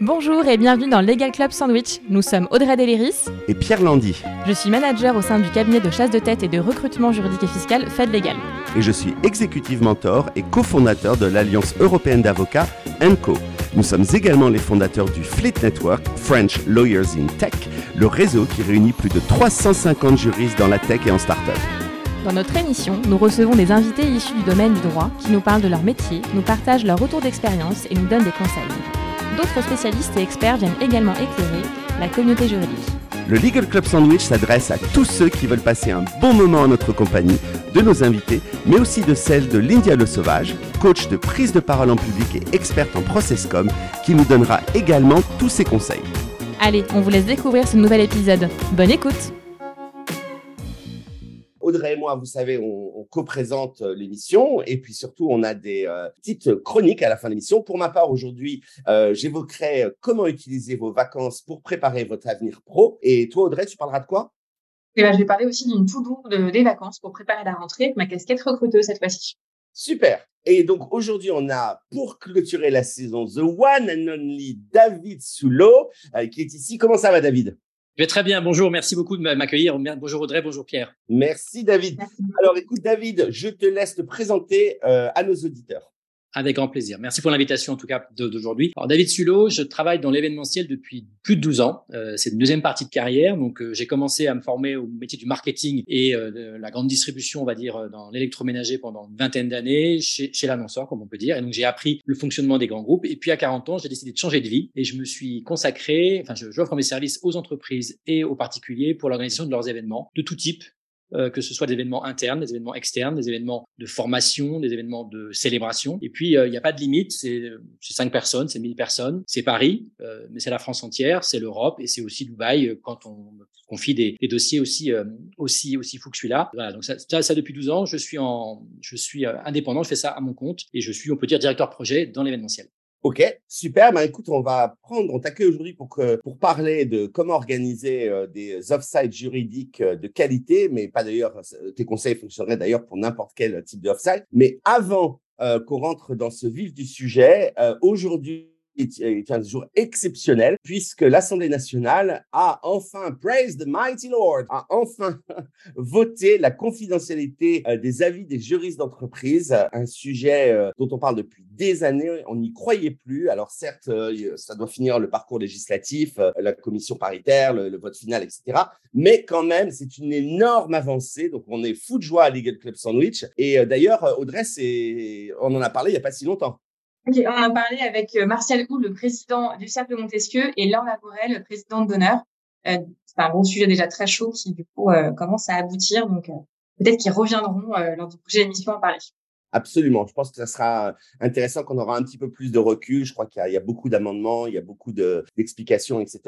Bonjour et bienvenue dans Legal Club Sandwich. Nous sommes Audrey Deléris et Pierre Landy. Je suis manager au sein du cabinet de chasse de tête et de recrutement juridique et fiscal Fed Legal. Et je suis executive mentor et cofondateur de l'Alliance européenne d'avocats ENCO. Nous sommes également les fondateurs du Fleet Network, French Lawyers in Tech, le réseau qui réunit plus de 350 juristes dans la tech et en start-up. Dans notre émission, nous recevons des invités issus du domaine du droit qui nous parlent de leur métier, nous partagent leur retour d'expérience et nous donnent des conseils. D'autres spécialistes et experts viennent également éclairer la communauté juridique. Le Legal Club Sandwich s'adresse à tous ceux qui veulent passer un bon moment en notre compagnie, de nos invités, mais aussi de celle de Lindia Le Sauvage, coach de prise de parole en public et experte en processcom, qui nous donnera également tous ses conseils. Allez, on vous laisse découvrir ce nouvel épisode. Bonne écoute Audrey et moi, vous savez, on, co-présente euh, l'émission et puis surtout, on a des euh, petites chroniques à la fin de l'émission. Pour ma part, aujourd'hui, euh, j'évoquerai comment utiliser vos vacances pour préparer votre avenir pro. Et toi, Audrey, tu parleras de quoi? Eh ben, Je vais parler aussi d'une to-do des vacances pour préparer la rentrée avec ma casquette recruteuse cette fois-ci. Super. Et donc aujourd'hui, on a pour clôturer la saison The One and Only David Soulot qui est ici. Comment ça va, David? Je vais très bien. Bonjour, merci beaucoup de m'accueillir. Bonjour Audrey, bonjour Pierre. Merci David. Alors écoute David, je te laisse te présenter euh, à nos auditeurs. Avec grand plaisir. Merci pour l'invitation, en tout cas, d'aujourd'hui. Alors, David Sulot, je travaille dans l'événementiel depuis plus de 12 ans. Euh, c'est une deuxième partie de carrière. Donc, euh, j'ai commencé à me former au métier du marketing et euh, de la grande distribution, on va dire, dans l'électroménager pendant une vingtaine d'années chez, chez l'annonceur, comme on peut dire. Et donc, j'ai appris le fonctionnement des grands groupes. Et puis, à 40 ans, j'ai décidé de changer de vie et je me suis consacré, enfin, j'offre mes services aux entreprises et aux particuliers pour l'organisation de leurs événements de tout type, euh, que ce soit des événements internes, des événements externes, des événements de formation, des événements de célébration. Et puis, euh, il n'y a pas de limite, c'est cinq personnes, c'est 1000 personnes, c'est Paris, euh, mais c'est la France entière, c'est l'Europe et c'est aussi Dubaï quand on confie des, des dossiers aussi, aussi, aussi fous que celui-là. Voilà, donc ça, ça, ça, depuis 12 ans, je suis, en, je suis indépendant, je fais ça à mon compte et je suis, on peut dire, directeur projet dans l'événementiel. Ok, super. Ben, écoute, on va prendre, on t'accueille aujourd'hui pour, pour parler de comment organiser euh, des offsites juridiques euh, de qualité, mais pas d'ailleurs, tes conseils fonctionneraient d'ailleurs pour n'importe quel type d'offsite. Mais avant euh, qu'on rentre dans ce vif du sujet, aujourd'hui, est un jour exceptionnel puisque l'Assemblée nationale a enfin, praise the mighty Lord, a enfin voté la confidentialité euh, des avis des juristes d'entreprise, un sujet euh, dont on parle depuis des années, on n'y croyait plus. Alors certes, euh, ça doit finir le parcours législatif, la commission paritaire, le, vote final, etc. Mais quand même, c'est une énorme avancée. Donc on est fou de joie à Legal Club Sandwich. Et d'ailleurs, Audrey, on en a parlé il n'y a pas si longtemps on a parlé avec euh, Martial Hou, le président du Cercle Montesquieu, et Laure Laborel, le président d'honneur. Euh, c'est un gros sujet déjà très chaud qui, du coup, euh, commence à aboutir. Donc, peut-être qu'ils reviendront lors du projet émission en parler. Absolument. Je pense que ça sera intéressant qu'on aura un petit peu plus de recul. Je crois qu'il y, a beaucoup d'amendements, il y a beaucoup d'explications, etc.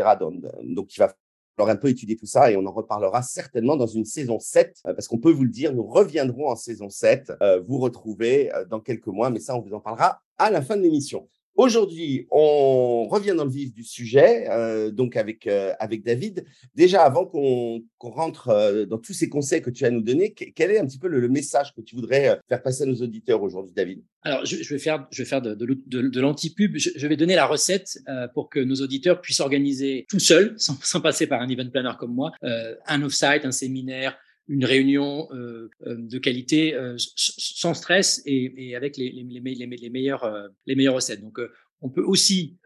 Donc, il va falloir un peu étudier tout ça et on en reparlera certainement dans une saison 7 parce qu'on peut vous le dire, nous reviendrons en saison 7, vous retrouver dans quelques mois, mais ça, on vous en parlera à la fin de l'émission. Aujourd'hui, on revient dans le vif du sujet, euh, donc avec, euh, avec David. Déjà, avant qu'on rentre euh, dans tous ces conseils que tu as nous donner, quel est un petit peu le, message que tu voudrais faire passer à nos auditeurs aujourd'hui, David? Alors, je, vais faire, je vais faire de, l'anti-pub. Je, vais donner la recette pour que nos auditeurs puissent organiser tout seuls, sans, sans passer par un event planner comme moi, un off-site, un séminaire, une réunion euh, euh, de qualité euh, sans stress et, avec les, meilleures, les meilleures recettes. Donc, on peut aussi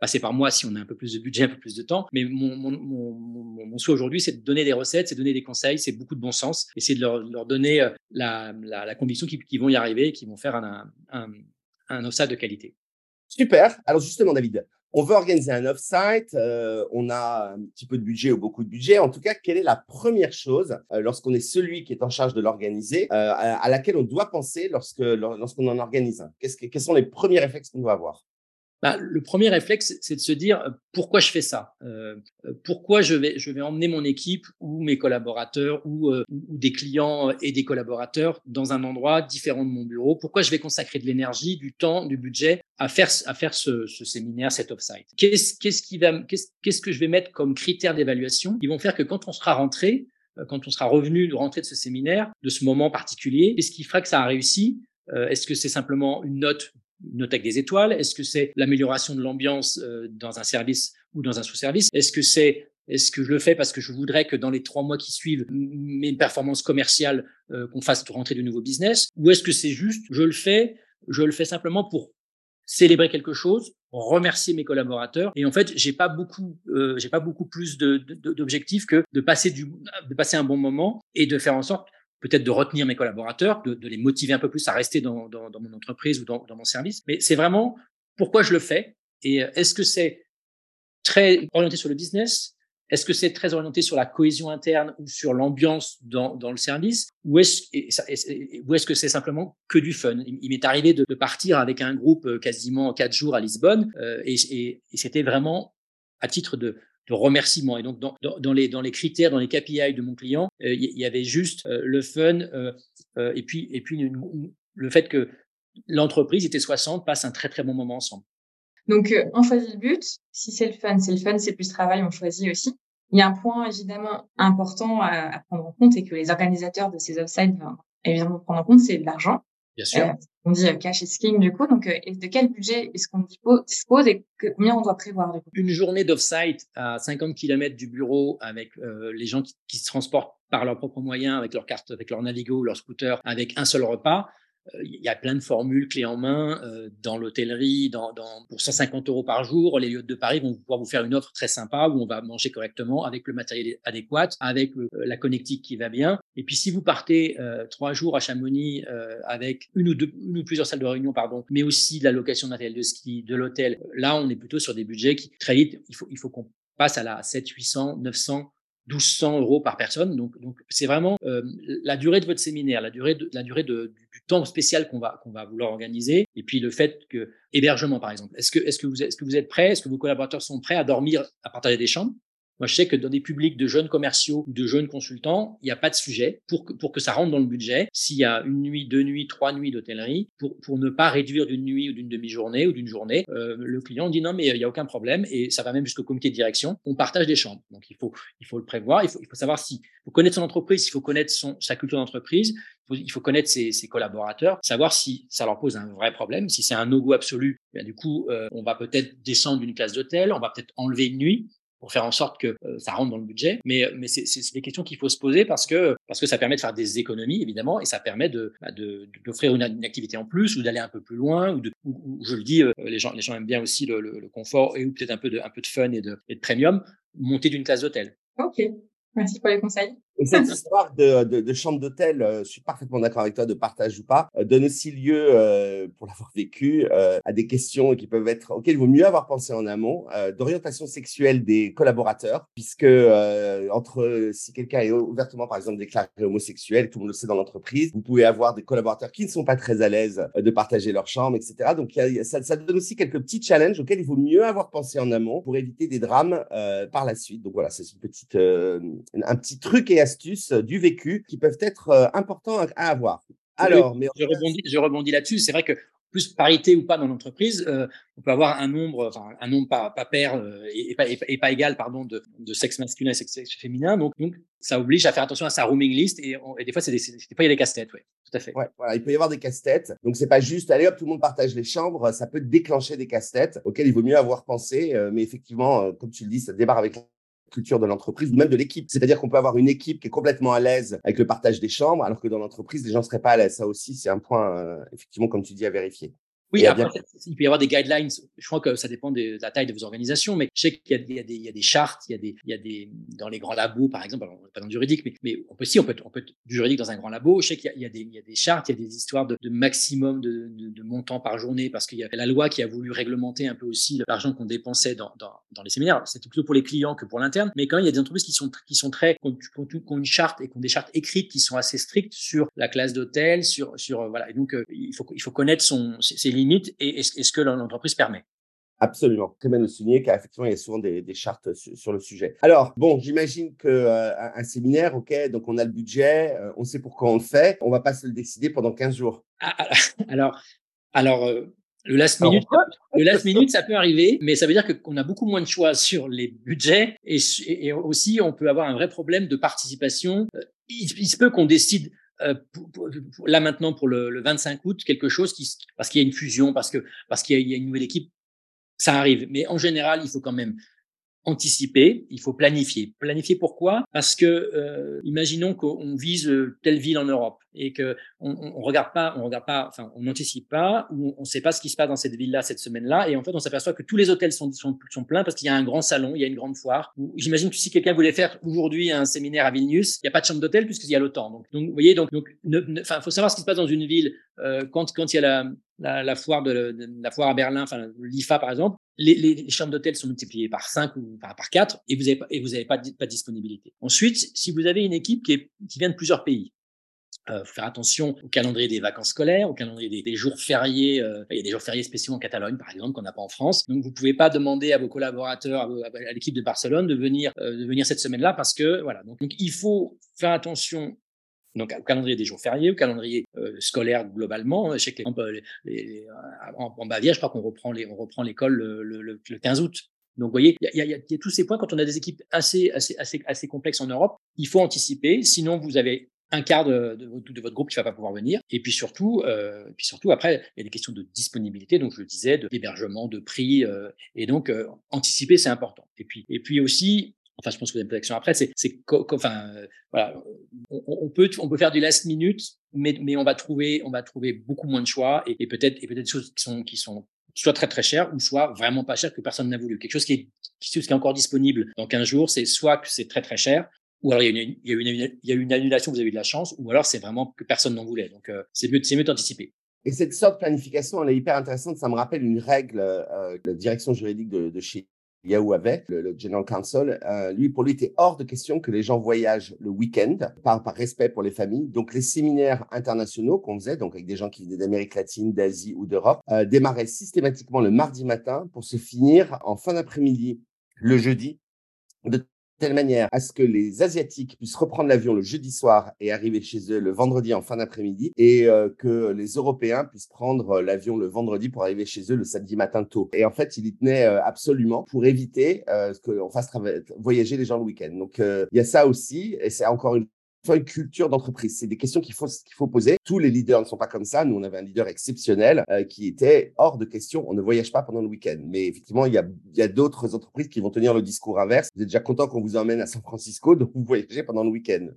passer par moi si on a un peu plus de budget, un peu plus de temps. Mais mon, souhait aujourd'hui, c'est de donner des recettes, c'est de donner des conseils, c'est beaucoup de bon sens, et de leur, donner la, la, conviction qu'ils vont y arriver, qu'ils vont faire un, un, un, de qualité. Super. Alors justement, David, on veut organiser un off-site, euh, on a un petit peu de budget ou beaucoup de budget. En tout cas, quelle est la première chose euh, lorsqu'on est celui qui est en charge de l'organiser, euh, à, laquelle on doit penser lorsque lorsqu'on en organise un? Quels sont les premiers réflexes qu'on doit avoir? Bah, le premier réflexe, c'est de se dire euh, pourquoi je fais ça, euh, euh, pourquoi je vais, je vais emmener mon équipe ou mes collaborateurs ou, ou, des clients et des collaborateurs dans un endroit différent de mon bureau, pourquoi je vais consacrer de l'énergie, du temps, du budget à faire, à faire ce, ce séminaire, cet offsite? Qu'est-ce qu'est-ce qui va, qu'est-ce que je vais mettre comme critères d'évaluation? Qui vont faire que quand on sera rentré, quand on sera revenu de rentrer de ce séminaire, de ce moment particulier, qu'est-ce qui fera que ça a réussi? Est-ce que c'est simplement une note avec des étoiles. Est-ce que c'est l'amélioration de l'ambiance euh, dans un service ou dans un sous-service? Est-ce que c'est est-ce que je le fais parce que je voudrais que dans les trois mois qui suivent, mes performances commerciales, euh, qu'on fasse rentrer de nouveaux business? Ou est-ce que c'est juste, je le fais, je le fais simplement pour célébrer quelque chose, remercier mes collaborateurs? Et en fait, j'ai pas beaucoup, euh, j'ai pas beaucoup plus d'objectifs que de passer du, de passer un bon moment et de faire en sorte peut-être de retenir mes collaborateurs, de, les motiver un peu plus à rester dans, mon entreprise ou dans, mon service. Mais c'est vraiment pourquoi je le fais et euh, est-ce que c'est très orienté sur le business? Est-ce que c'est très orienté sur la cohésion interne ou sur l'ambiance dans, le service? Ou est-ce que c'est simplement que du fun? Il, m'est arrivé de, partir avec un groupe euh, quasiment quatre jours à Lisbonne euh, et c'était vraiment à titre de, de remerciement. Et donc, dans, dans, les, dans les critères, dans les KPI de mon client, il euh, y, avait juste euh, le fun euh, et puis, et puis le fait que l'entreprise était 60 passe un très, très bon moment ensemble. Donc, on choisit le but. Si c'est le fun, c'est le fun, c'est plus travail, on choisit aussi. Il y a un point évidemment important à, prendre en compte et que les organisateurs de ces offsites vont évidemment prendre en compte, c'est l'argent. Bien sûr. Euh, on dit euh, cash is king du coup. Donc, euh, de quel budget est-ce qu'on dispose et combien on doit prévoir du coup? Une journée d'off-site à 50 km du bureau avec les gens qui, qui, se transportent par leurs propres moyens, avec leur carte, avec leur Navigo, leur scooter, avec un seul repas il y a plein de formules clés en main euh, dans l'hôtellerie, dans, dans, pour 150 euros par jour. Les lieux de Paris vont pouvoir vous faire une offre très sympa où on va manger correctement avec le matériel adéquat, avec la connectique qui va bien. Et puis si vous partez euh, trois jours à Chamonix euh, avec une ou deux, une ou plusieurs salles de réunion, pardon, mais aussi de la location de matériel de ski, de l'hôtel, là on est plutôt sur des budgets qui très vite, il faut, il faut qu'on passe à la 7, 800, 900 1200 euros par personne. Donc, donc c'est vraiment euh, la durée de votre séminaire, la durée de, la durée de, du, temps spécial qu'on va qu'on va vouloir organiser, et puis le fait que hébergement par exemple. Est-ce que est-ce que vous est-ce que vous êtes prêts? Est-ce que vos collaborateurs sont prêts à dormir à partager des chambres? Moi, je sais que dans des publics de jeunes commerciaux de jeunes consultants, il n'y a pas de sujet pour que, pour que ça rentre dans le budget. S'il y a une nuit, deux nuits, trois nuits d'hôtellerie, pour, pour ne pas réduire d'une nuit ou d'une demi-journée ou d'une journée, euh, le client dit non, mais il n'y a aucun problème et ça va même jusqu'au comité de direction. On partage des chambres. Donc, il faut, il faut le prévoir. Il faut, il faut savoir si, faut connaître son entreprise, il faut connaître son, sa culture d'entreprise. Il faut connaître ses, ses, collaborateurs, savoir si ça leur pose un vrai problème. Si c'est un no-go absolu, bien, du coup, euh, on va peut-être descendre d'une classe d'hôtel, on va peut-être enlever une nuit pour faire en sorte que euh, ça rentre dans le budget. Mais, mais c'est des questions qu'il faut se poser parce que, parce que ça permet de faire des économies, évidemment, et ça permet de, bah, d'offrir une, activité en plus ou d'aller un peu plus loin. Ou, de, je le dis, euh, les, gens, les gens aiment bien aussi le, le, confort et ou peut-être un peu de, un peu de fun et de, et de premium, monter d'une classe d'hôtel. Ok, merci pour les conseils. Et cette histoire de, de, de chambre d'hôtel, euh, je suis parfaitement d'accord avec toi, de partage ou pas, euh, donne aussi lieu, euh, pour l'avoir vécu, euh, à des questions qui peuvent être auxquelles il vaut mieux avoir pensé en amont, euh, d'orientation sexuelle des collaborateurs, puisque entre si quelqu'un est ouvertement, par exemple, déclaré homosexuel, tout le monde le sait dans l'entreprise, vous pouvez avoir des collaborateurs qui ne sont pas très à l'aise de partager leur chambre, etc. Donc y a, ça, ça, donne aussi quelques petits challenges auxquels il vaut mieux avoir pensé en amont pour éviter des drames par la suite. Donc voilà, c'est une petite, un petit truc et astuces euh, du vécu qui peuvent être euh, importants à, avoir. Alors, mais je rebondis, je rebondis là-dessus. C'est vrai que plus parité ou pas dans l'entreprise, euh, on peut avoir un nombre, enfin un nombre pas, pas pair et, pas, et, pas, égal, pardon, de, de sexe masculin et sexe féminin. Donc, donc, ça oblige à faire attention à sa rooming list et, et des fois, c'est des, des fois il y a des casse-têtes, oui, tout à fait. Ouais, voilà, il peut y avoir des casse-têtes. Donc, c'est pas juste, allez hop, tout le monde partage les chambres. Ça peut déclencher des casse-têtes auxquels il vaut mieux avoir pensé. mais effectivement, comme tu le dis, ça démarre avec culture de l'entreprise ou même de l'équipe. C'est-à-dire qu'on peut avoir une équipe qui est complètement à l'aise avec le partage des chambres, alors que dans l'entreprise, les gens ne seraient pas à l'aise. Ça aussi, c'est un point, euh, effectivement, comme tu dis, à vérifier. Oui, après, il peut y avoir des guidelines. Je crois que ça dépend de la taille de vos organisations, mais je sais qu'il y, y, y, a des chartes, il y a des, il y a des dans les grands labos, par exemple, alors, pas dans le juridique, mais, mais on peut si on peut, on peut du juridique dans un grand labo. Je sais qu'il y, y, a des, il y a des chartes, il y a des histoires de, de maximum de, de, de, montant par journée, parce qu'il y a la loi qui a voulu réglementer un peu aussi l'argent qu'on dépensait dans, dans, dans, les séminaires. C'était plutôt pour les clients que pour l'interne, mais quand même, il y a des entreprises qui sont qui sont très qui ont, qui ont une charte et qui ont des chartes écrites qui sont assez strictes sur la classe d'hôtel, sur sur voilà. Et donc, euh, il faut il faut connaître son ses, ses limites et, et ce que l'entreprise permet. Absolument. Très bien de souligner qu'effectivement, il y a souvent des, des chartes sur, le sujet. Alors, bon, j'imagine qu'un euh, un séminaire, OK, donc on a le budget, euh, on sait pourquoi on le fait, on va pas se le décider pendant 15 jours. Ah, ah, alors, alors euh, le last minute, le last minute, ça peut arriver, mais ça veut dire qu'on a beaucoup moins de choix sur les budgets et, et aussi on peut avoir un vrai problème de participation. Il, il se peut qu'on décide euh, là maintenant pour le, le, 25 août quelque chose qui parce qu'il y a une fusion, parce que parce qu'il y, y, a une nouvelle équipe, ça arrive. Mais en général, il faut quand même anticiper, il faut planifier. Planifier pourquoi? Parce que euh, imaginons qu'on vise euh, telle ville en Europe et que on, on, regarde pas, on regarde pas, enfin on n'anticipe pas ou on ne sait pas ce qui se passe dans cette ville-là cette semaine-là et en fait on s'aperçoit que tous les hôtels sont, sont, sont pleins parce qu'il y a un grand salon, il y a une grande foire. J'imagine que si quelqu'un voulait faire aujourd'hui un séminaire à Vilnius, il n'y a pas de chambre d'hôtel puisqu'il y a temps. Donc, vous voyez donc donc enfin faut savoir ce qui se passe dans une ville euh, quand quand il y a la la, foire de, de, la foire à Berlin, enfin l'IFA par exemple, les, les, chambres d'hôtel sont multipliées par 5 ou par, par 4 et vous n'avez pas, et vous avez pas, pas de disponibilité. Ensuite, si vous avez une équipe qui, qui vient de plusieurs pays, euh, faut faire attention au calendrier des vacances scolaires, au calendrier des, des jours fériés. Euh, il y a des jours fériés spéciaux en Catalogne, par exemple, qu'on n'a pas en France. Donc, vous pouvez pas demander à vos collaborateurs, à, l'équipe de Barcelone, de venir, euh, de venir cette semaine-là parce que voilà. Donc, il faut faire attention donc au calendrier des jours fériés, au calendrier euh, scolaire globalement. Je sais que les, les, en, en, Bavière, je crois qu'on reprend les, on reprend l'école le, le, le, 15 août. Donc, vous voyez, il y y, y a, tous ces points. Quand on a des équipes assez, assez, assez, assez complexes en Europe, il faut anticiper. Sinon, vous avez un quart de, votre groupe qui va pas pouvoir venir. Et puis surtout, euh, puis surtout après, il y a des questions de disponibilité, donc je le disais, d'hébergement, de prix, euh, et donc euh, anticiper c'est important. Et puis, et puis aussi, enfin je pense que vous avez une réaction après, c'est, c'est, enfin voilà, on, peut, on peut faire du last minute, mais, mais on va trouver, on va trouver beaucoup moins de choix et, peut-être, peut-être des choses qui sont, qui sont soit très très chères ou soit vraiment pas chères que personne n'a voulu. Quelque chose qui est, qui est encore disponible dans 15 jours, c'est soit que c'est très très cher, ou alors il y, a une, une, annulation, vous avez eu de la chance, ou alors c'est vraiment que personne n'en voulait. Donc euh, c'est mieux, mieux d'anticiper. Et cette sorte de planification, elle est hyper intéressante. Ça me rappelle une règle euh, de direction juridique de, de chez Yahoo avait, le, le General Counsel. Euh, lui, pour lui, il était hors de question que les gens voyagent le week-end par, par respect pour les familles. Donc les séminaires internationaux qu'on faisait, donc avec des gens qui venaient d'Amérique latine, d'Asie ou d'Europe, euh, démarraient systématiquement le mardi matin pour se finir en fin d'après-midi le jeudi telle manière à ce que les Asiatiques puissent reprendre l'avion le jeudi soir et arriver chez eux le vendredi en fin d'après-midi et euh, que les Européens puissent prendre l'avion le vendredi pour arriver chez eux le samedi matin tôt. Et en fait, il y tenait euh, absolument pour éviter euh, qu'on fasse voyager les gens le week-end. Donc, il y a ça aussi et c'est encore une une culture d'entreprise. C'est des questions qu'il faut, poser. Tous les leaders ne sont pas comme ça. Nous, on avait un leader exceptionnel euh, qui était hors de question. On ne voyage pas pendant le week-end. Mais effectivement, il y a, d'autres entreprises qui vont tenir le discours inverse. Vous êtes déjà content qu'on vous emmène à San Francisco, donc vous voyagez pendant le week-end.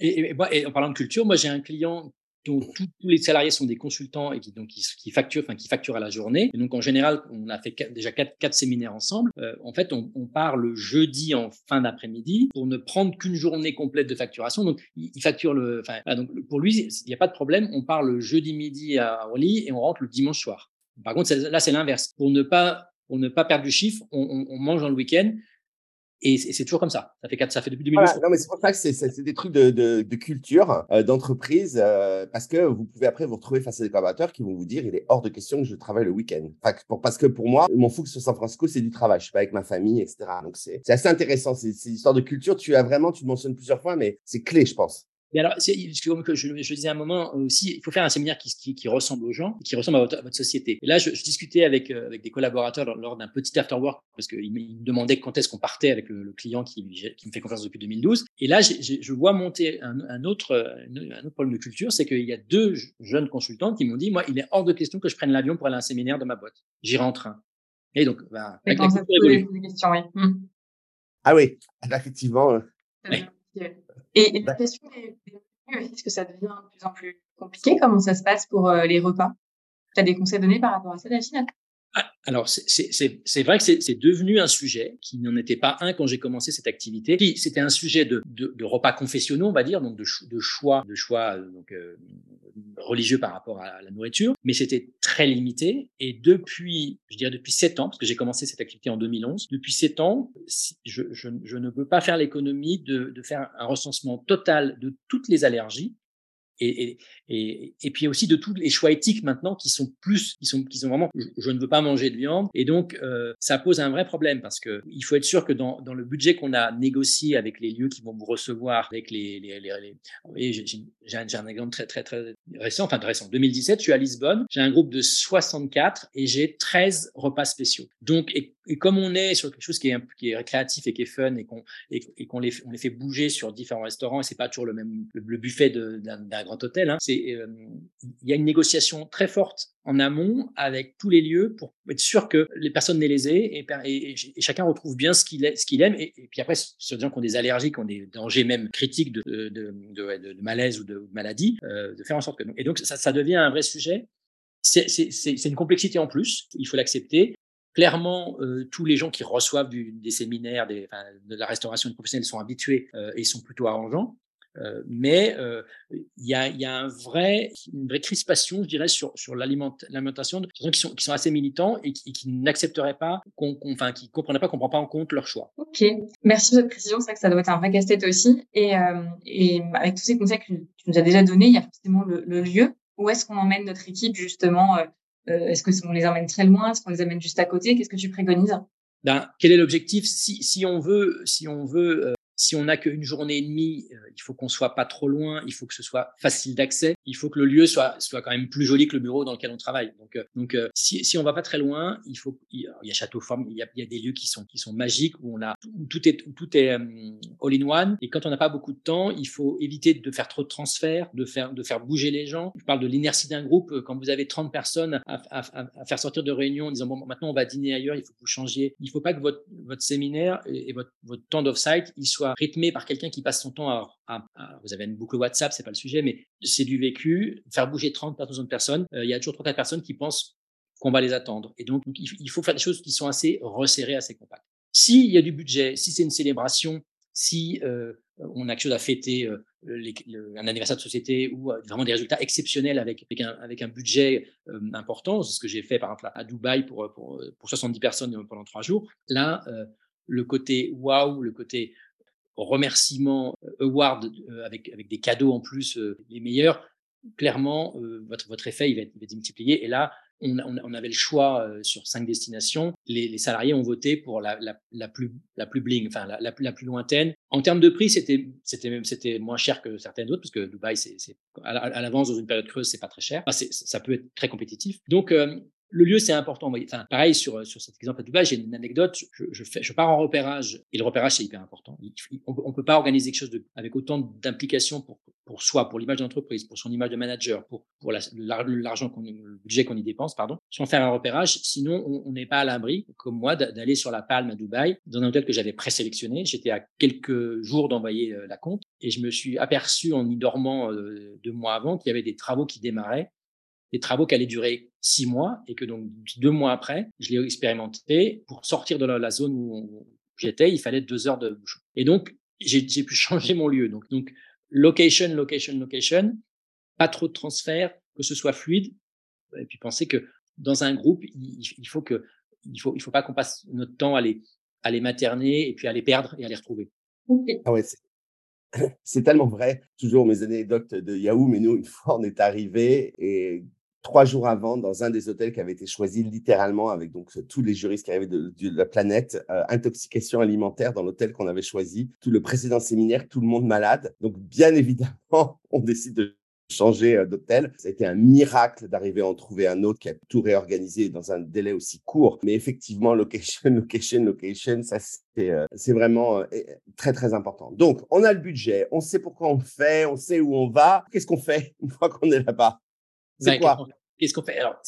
Et, en parlant de culture, moi j'ai un client dont tous, les salariés sont des consultants et qui donc qui, facturent, enfin qui facturent à la journée. Et donc en général, on a fait déjà quatre, quatre séminaires ensemble. Euh, en fait, on, on, part le jeudi en fin d'après-midi pour ne prendre qu'une journée complète de facturation. Donc il, il facture le, enfin donc pour lui, il n'y a pas de problème. On part le jeudi midi à Orly et on rentre le dimanche soir. Par contre, là c'est l'inverse. Pour ne pas pour ne pas perdre du chiffre, on, on, on mange dans le week-end et c'est toujours comme ça. Ça fait quatre, ça fait depuis 2012. Voilà, non, mais c'est pour ça que c'est des trucs de, de, de culture, euh, d'entreprise, euh, parce que vous pouvez après vous retrouver face à des collaborateurs qui vont vous dire il est hors de question que je travaille le week-end. Parce que pour moi, mon focus sur San Francisco, c'est du travail. Je suis pas avec ma famille, etc. Donc c'est assez intéressant. C'est histoire de culture. Tu as vraiment, tu le mentionnes plusieurs fois, mais c'est clé, je pense. Mais alors, comme que je, je, disais à un moment aussi, il faut faire un séminaire qui, qui, qui ressemble aux gens, qui ressemble à votre, à votre société. Et là, je, je discutais avec, euh, avec des collaborateurs lors, lors d'un petit after work parce qu'ils me demandaient quand est-ce qu'on partait avec le, le, client qui, qui me fait confiance depuis 2012. Et là, je vois monter un, un, autre, un autre problème de culture, c'est qu'il y a deux jeunes consultants qui m'ont dit, moi, il est hors de question que je prenne l'avion pour aller à un séminaire de ma boîte. J'irai en train. Et donc, bah, avec la culture question, oui. Mmh. Ah oui, effectivement. Euh... Oui. Et, la question des, est-ce que ça devient de plus en plus compliqué? Comment ça se passe pour euh, les repas? Tu as des conseils donnés par rapport à ça, Delphine? Alors, c'est vrai que c'est devenu un sujet qui n'en était pas un quand j'ai commencé cette activité. C'était un sujet de, de, de, repas confessionnaux, on va dire, donc de, de choix, de choix euh, donc, euh, religieux par rapport à la nourriture, mais c'était très limité. Et depuis, je dirais depuis sept ans, parce que j'ai commencé cette activité en 2011, depuis sept ans, je, je, je ne peux pas faire l'économie de, de faire un recensement total de toutes les allergies et, et, et, puis aussi de tous les choix éthiques maintenant qui sont plus, qui sont, qui sont vraiment, je, ne veux pas manger de viande. Et donc, euh, ça pose un vrai problème parce que il faut être sûr que dans, dans le budget qu'on a négocié avec les lieux qui vont vous recevoir, avec les, les, les, les j'ai un, un, exemple très, très, très récent, enfin très récent. 2017, je suis à Lisbonne, j'ai un groupe de 64 et j'ai 13 repas spéciaux. Donc, et comme on est sur quelque chose qui est, qui est créatif et qui est fun et qu'on et, qu'on les, on les fait bouger sur différents restaurants et c'est pas toujours le même le, buffet d'un grand hôtel, hein, c'est il y a une négociation très forte en amont avec tous les lieux pour être sûr que les personnes n'aient lésées et, et, chacun retrouve bien ce qu'il aime. Et, puis après, sur des gens qui ont des allergies, qui ont des dangers même critiques de, malaise ou de maladie, euh, de faire en sorte que. Et donc, ça, devient un vrai sujet. C'est une complexité en plus, il faut l'accepter. Clairement, euh, tous les gens qui reçoivent des séminaires, de la restauration professionnelle sont habitués euh, et sont plutôt arrangeants. Euh, mais euh, il y, a, y, a, un vrai, une vraie crispation, je dirais, sur, sur l'alimentation de gens qui sont, qui sont assez militants et qui, qui n'accepteraient pas, qu'on, enfin, qui comprendraient pas qu'on prend pas en compte leur choix. Ok, merci pour cette précision. C'est vrai que ça doit être un vrai casse-tête aussi. Et, euh, et avec tous ces conseils que tu nous as déjà donnés, il y a forcément le, le lieu. Où est-ce qu'on emmène notre équipe justement euh, Est-ce qu'on les emmène très loin? Est-ce qu'on les amène juste à côté? Qu'est-ce que tu préconises? Ben, quel est l'objectif? Si, si on veut, si on veut si on n'a qu'une journée et demie, euh, il faut qu'on soit pas trop loin, il faut que ce soit facile d'accès, il faut que le lieu soit soit quand même plus joli que le bureau dans lequel on travaille. Donc euh, donc euh, si si on va pas très loin, il faut il y a Château Forme, il y a, il y a des lieux qui sont qui sont magiques où on a où tout est tout est all in one et quand on n'a pas beaucoup de temps, il faut éviter de faire trop de transferts, de faire de faire bouger les gens. Je parle de l'inertie d'un groupe quand vous avez 30 personnes à, à, à, faire sortir de réunion en disant bon maintenant on va dîner ailleurs, il faut que vous changiez. Il faut pas que votre votre séminaire et, votre votre temps d'off-site il soit rythmé par quelqu'un qui passe son temps à, vous avez une boucle WhatsApp, c'est pas le sujet, mais c'est du vécu. Faire bouger 30 de personnes, euh, il y a toujours 30 personnes qui pensent qu'on va les attendre. Et donc, il faut faire des choses qui sont assez resserrées, assez compactes. S'il y a du budget, si c'est une célébration, si euh, on a quelque chose à fêter, euh, un anniversaire de société ou vraiment des résultats exceptionnels avec, avec, un, budget important, c'est ce que j'ai fait par exemple à Dubaï pour, pour, pour 70 personnes pendant trois jours. Là, le côté waouh, le côté remerciements, euh, award euh, avec, avec des cadeaux en plus euh, les meilleurs, clairement, votre, votre effet il va, être, il va être multiplié. Et là, on, on, avait le choix sur cinq destinations. Les, les, salariés ont voté pour la, la, la, plus, la plus bling, enfin la, la, plus lointaine. En termes de prix, c'était c'était même c'était moins cher que certaines autres parce que Dubaï, c'est à l'avance dans une période creuse, c'est pas très cher. Enfin, ça peut être très compétitif. Donc le lieu, c'est important. Enfin, pareil, sur, sur cet exemple à Dubaï, j'ai une anecdote. Je, fais, pars en repérage et le repérage, c'est hyper important. on ne peut pas organiser quelque chose avec autant d'implication pour, pour soi, pour l'image d'entreprise, pour son image de manager, pour, pour l'argent, qu'on, le budget qu'on y dépense, pardon, sans faire un repérage. Sinon, on n'est pas à l'abri, comme moi, d'aller sur la Palme à Dubaï, dans un hôtel que j'avais présélectionné. J'étais à quelques jours d'envoyer euh, la compte et je me suis aperçu en y dormant euh, deux mois avant qu'il y avait des travaux qui démarraient des travaux qui allaient durer six mois et que donc deux mois après, je l'ai expérimenté. Pour sortir de la, zone où j'étais, il fallait deux heures de bouchon. Et donc, j'ai pu changer mon lieu. Donc, donc, location, location, location, pas trop de transferts, que ce soit fluide. Et puis penser que dans un groupe, il, faut que, il faut, il faut pas qu'on passe notre temps à les, à les materner et puis à les perdre et à les retrouver. Ah ouais, c'est tellement vrai. Toujours mes anecdotes de Yahoo, mais nous, une fois, on est arrivé et trois jours avant dans un des hôtels qui avait été choisi littéralement avec donc tous les juristes qui arrivaient de, la planète, euh, intoxication alimentaire dans l'hôtel qu'on avait choisi, tout le précédent séminaire, tout le monde malade. Donc bien évidemment, on décide de changer euh, d'hôtel. Ça a été un miracle d'arriver à en trouver un autre qui a tout réorganisé dans un délai aussi court. Mais effectivement, location, location, location, ça c'est euh, vraiment très très important. Donc, on a le budget, on sait pourquoi on fait, on sait où on va. Qu'est-ce qu'on fait une fois qu'on est là-bas? C'est quoi? Qu'est-ce qu'on fait? Alors,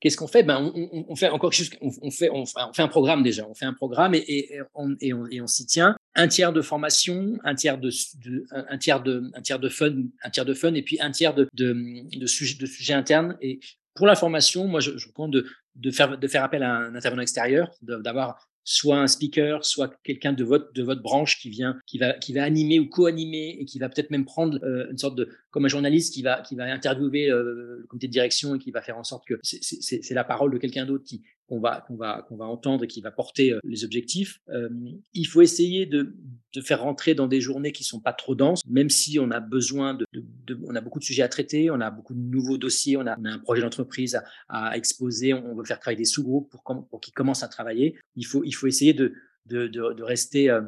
qu'est-ce qu'on fait? Ben, on, on, fait encore quelque chose. On, fait, on, fait un programme déjà. On fait un programme et, et, on, et on, et on s'y tient. Un tiers de formation, un tiers de, de, un tiers de, un tiers de fun, un tiers de fun, et puis un tiers de, de, de sujets de sujets internes. Et pour la formation, moi, je, je compte de, de faire, de faire appel à un intervenant extérieur, d'avoir soit un speaker, soit quelqu'un de votre de votre branche qui vient, qui va qui va animer ou co-animer et qui va peut-être même prendre euh, une sorte de comme un journaliste qui va qui va interviewer euh, le comité de direction et qui va faire en sorte que c'est la parole de quelqu'un d'autre qui qu'on va qu'on va qu'on va entendre et qui va porter euh, les objectifs. Euh, il faut essayer de, de faire rentrer dans des journées qui sont pas trop denses, même si on a besoin de, de, on a beaucoup de sujets à traiter, on a beaucoup de nouveaux dossiers, on a, on a un projet d'entreprise à, à, exposer, on, veut faire travailler des sous-groupes pour pour qu'ils commencent à travailler. Il faut il faut essayer de de, de, de rester euh,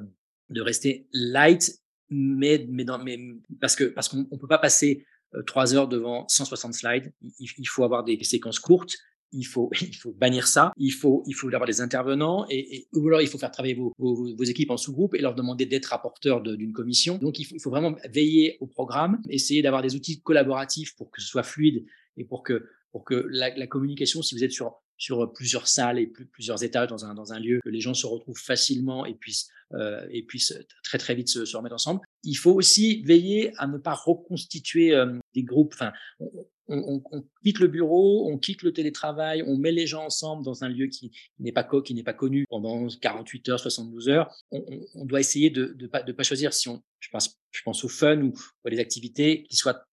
de rester light, mais mais dans mais parce que parce qu'on on peut pas passer trois heures devant 160 slides. Il faut avoir des séquences courtes il faut, il faut bannir ça, il faut, il faut avoir des intervenants et, ou alors il faut faire travailler vos, vos, équipes en sous-groupe et leur demander d'être rapporteurs d'une commission. Donc il faut, il faut, vraiment veiller au programme, essayer d'avoir des outils collaboratifs pour que ce soit fluide et pour que, pour que la, la communication, si vous êtes sur sur plusieurs salles et plusieurs étages dans un, dans un lieu, que les gens se retrouvent facilement et puissent, euh, et puissent très très vite se, se, remettre ensemble. Il faut aussi veiller à ne pas reconstituer euh, des groupes. Enfin, on, quitte le bureau, on quitte le télétravail, on met les gens ensemble dans un lieu qui, n'est pas qui n'est pas connu pendant 48 heures, 72 heures. On, doit essayer de de pas de pas choisir si on je pense je pense au fun ou, à des activités qui soient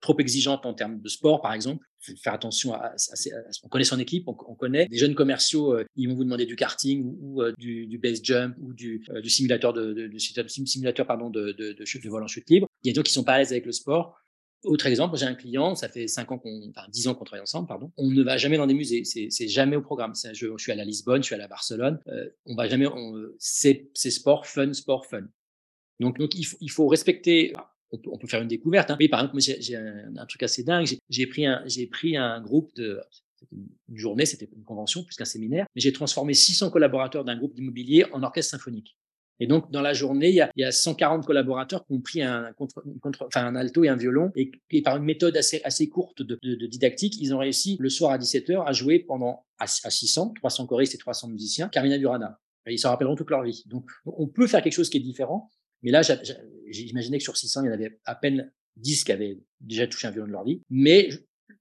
trop exigeantes en termes de sport par exemple. Faire attention à, on connaît son équipe, on, connaît des jeunes commerciaux, euh, ils vont vous demander du karting ou, euh, du, base jump ou du, euh, simulateur de, simulateur pardon de chute de vol en chute libre. Il y a des gens qui sont pas à l'aise avec le sport. Autre exemple, j'ai un client, ça fait cinq ans qu'on, enfin dix ans qu'on travaille ensemble, pardon. On ne va jamais dans des musées, c'est jamais au programme. Je, je, suis à la Lisbonne, je suis à la Barcelone. Euh, on va jamais. C'est sport fun, sport fun. Donc, donc il, faut, il faut respecter. On peut, faire une découverte. Hein. Oui, par exemple, j'ai un, un, truc assez dingue. J'ai pris un, j'ai pris un groupe de une journée, c'était une convention plus qu'un séminaire, mais j'ai transformé 600 collaborateurs d'un groupe d'immobilier en orchestre symphonique. Et donc, dans la journée, il y a, il y a 140 collaborateurs qui ont pris un, contre, contre, enfin, un alto et un violon. Et, par une méthode assez, assez courte de, de, de, didactique, ils ont réussi le soir à 17h à jouer pendant à, 600, 300 choristes et 300 musiciens, Carmina Burana. Ils s'en rappelleront toute leur vie. Donc, on peut faire quelque chose qui est différent. Mais là, j'imaginais que sur 600, il y en avait à peine 10 qui avaient déjà touché un violon de leur vie. Mais